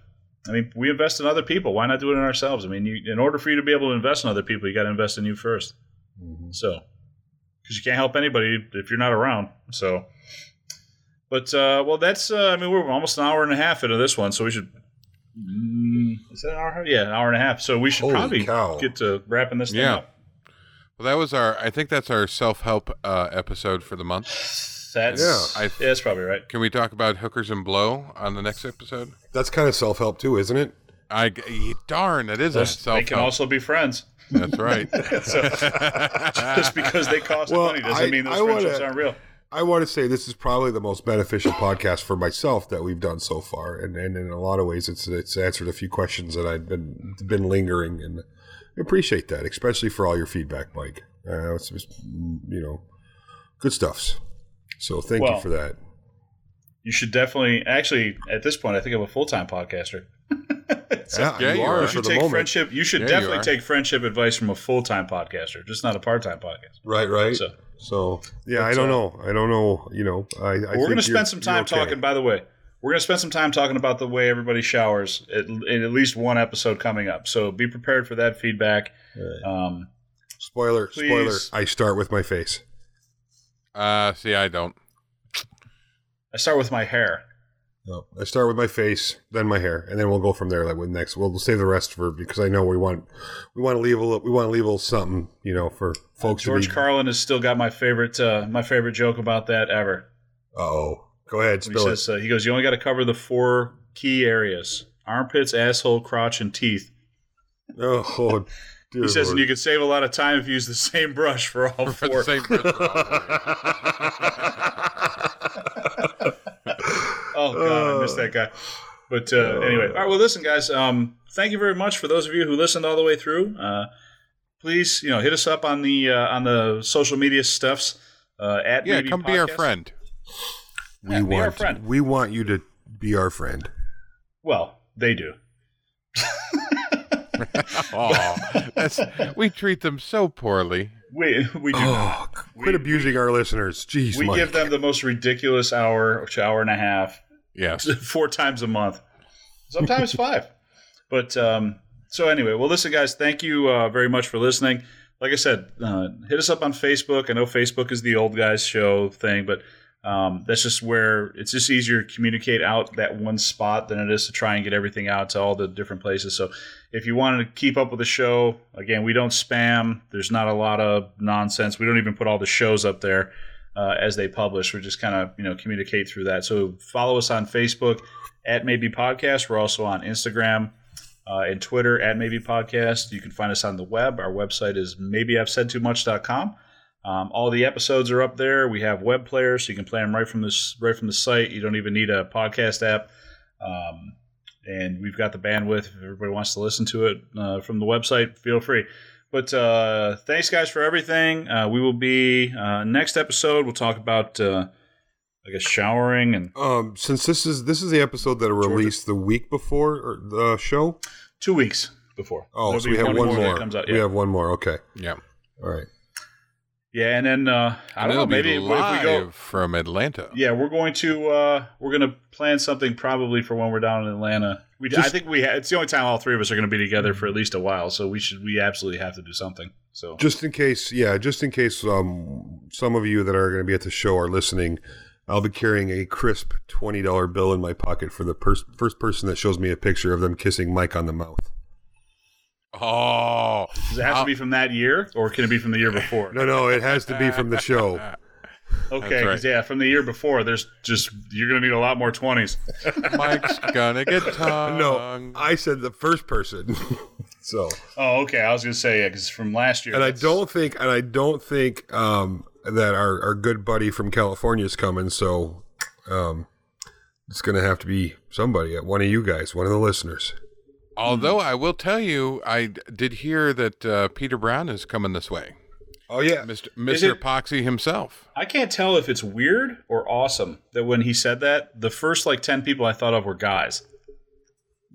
I mean, we invest in other people. Why not do it in ourselves? I mean, you, in order for you to be able to invest in other people, you got to invest in you 1st So, because you can't help anybody if you're not around. So, but uh, well, that's uh, I mean, we're almost an hour and a half into this one, so we should. Mm, is that an hour? Yeah, an hour and a half. So we should Holy probably cow. get to wrapping this thing Yeah. up. Well, that was our. I think that's our self help uh, episode for the month. That's Yeah. I- yeah, that's probably right. Can we talk about hookers and blow on the next episode? That's kind of self help too, isn't it? I darn, it is a They can also be friends. That's right. So, just because they cost Well, money doesn't I- mean those I wanna- friendships aren't real. I want to say this is probably the most beneficial podcast for myself that we've done so far, and, and in a lot of ways, it's it's answered a few questions that I'd been been lingering, and I appreciate that, especially for all your feedback, Mike. Uh, it's just, you know, good stuffs. So thank Well, you for that. You should definitely, actually, at this point, I think I'm a full time podcaster. Yeah, yeah, you you are are. You for should the take moment. friendship. You should Yeah, definitely are. take friendship advice from a full time podcaster, just not a part time podcast. Right, right. So, So yeah, I don't uh, know. I don't know. You know, I, I we're going to spend some time okay. talking. By the way, we're going to spend some time talking about the way everybody showers at, in at least one episode coming up. So be prepared for that feedback. Um, Spoiler, spoiler. I start with my face. uh, see, I don't. I start with my hair. No, I start with my face, then my hair, and then we'll go from there. Like with next, we'll, we'll save the rest for because I know we want we want to leave a little, we want to leave a little something, you know, for folks. George to be, Carlin has still got my favorite uh, my favorite joke about that ever. Oh, go ahead, He spill it. says uh, he goes, "You only got to cover the four key areas: armpits, asshole, crotch, and teeth." Oh, dear He says, Lord. and you could save a lot of time if you use the same brush for all For four. the same person. Oh god, I missed that guy. But uh, anyway, all right. Well, listen, guys. Um, thank you very much for those of you who listened all the way through. Uh, please, you know, hit us up on the uh, on the social media stuffs. Uh, at yeah, Maybe come be our friend. we Yeah, want friend. we want you to be our friend. Well, they do. Oh, that's, we treat them so poorly. We we do. Oh, quit abusing our listeners. Jeez, We Mike. give them the most ridiculous hour, hour and a half, Yes. four times a month, sometimes five. But um, so anyway, well, listen, guys, thank you uh, very much for listening. Like I said, uh, hit us up on Facebook. I know Facebook is the old guys show thing, but um, that's just where it's just easier to communicate out that one spot than it is to try and get everything out to all the different places. So if you wanted to keep up with the show, again, we don't spam. There's not a lot of nonsense. We don't even put all the shows up there uh, as they publish. We just kind of you know communicate through that. So follow us on Facebook at Maybe Podcast. We're also on Instagram uh, and Twitter at Maybe Podcast. You can find us on the web. Our website is maybeI'vesaidtoomuch.com. Um, all the episodes are up there. We have web players, so you can play them right from this right from the site. You don't even need a podcast app. Um, and we've got the bandwidth. If everybody wants to listen to it uh, from the website, feel free. But uh, thanks, guys, for everything. Uh, we will be uh, next episode. We'll talk about, uh, I guess, showering and Um, since this is this is the episode that are released the week before or the show. two weeks before. Oh, There'll so we have one that more. comes out. We have one more. Okay. Yeah. All right. Yeah, and then uh, I And don't know. it'll Maybe if live we go. from Atlanta. Yeah, we're going to uh, we're going to plan something probably for when we're down in Atlanta. We, I think we ha- it's the only time all three of us are going to be together for at least a while. So we should we absolutely have to do something. So Just in case, yeah, just in case um, some of you that are going to be at the show are listening, I'll be carrying a crisp twenty dollar bill in my pocket for the pers- first person that shows me a picture of them kissing Mike on the mouth. Oh, does it have to be from that year, or can it be from the year before? No, no, it has to be from the show. Okay, That's 'cause, yeah, from the year before, there's just you're going to need a lot more twenties. Mike's gonna get tongue. No, I said the first person. so, Oh, okay. I was going to say yeah, because from last year. and I don't think, and I don't think um, that our our good buddy from California is coming. So, um, it's going to have to be somebody, uh, one of you guys, one of the listeners. Although I will tell you, I did hear that uh, Peter Brown is coming this way. Oh yeah, Mr. Is Mr. it- Epoxy himself. I can't tell if it's weird or awesome that when he said that, the first like ten people I thought of were guys.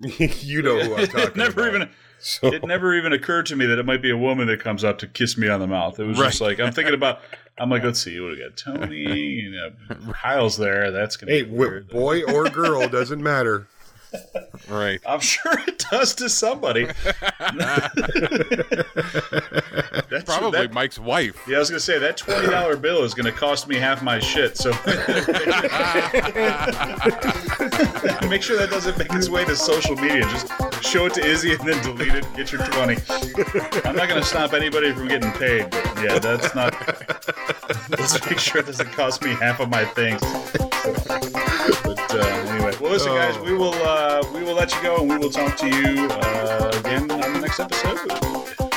you know who I'm talking it never about. even So- it never even occurred to me that it might be a woman that comes up to kiss me on the mouth. It was just like I'm thinking about. I'm like, let's see, what we got? Tony, you know, Kyle's there. That's gonna Hey, be w- weird. boy or girl doesn't matter. Right. I'm sure it does to somebody. That's Probably that- Mike's wife. yeah, I was gonna say that twenty dollar bill is gonna cost me half my shit. So make sure that doesn't make its way to social media. Just show it to Izzy and then delete it. Get your twenty. I'm not gonna stop anybody from getting paid. But yeah, that's not. Let's make sure it doesn't cost me half of my things. But uh, anyway, well, listen, guys, we will uh, we will let you go, and we will talk to you uh, again on the next episode.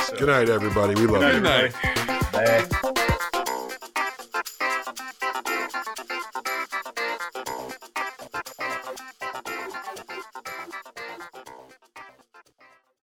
So, Good night, everybody. We love good you. Good night. Bye.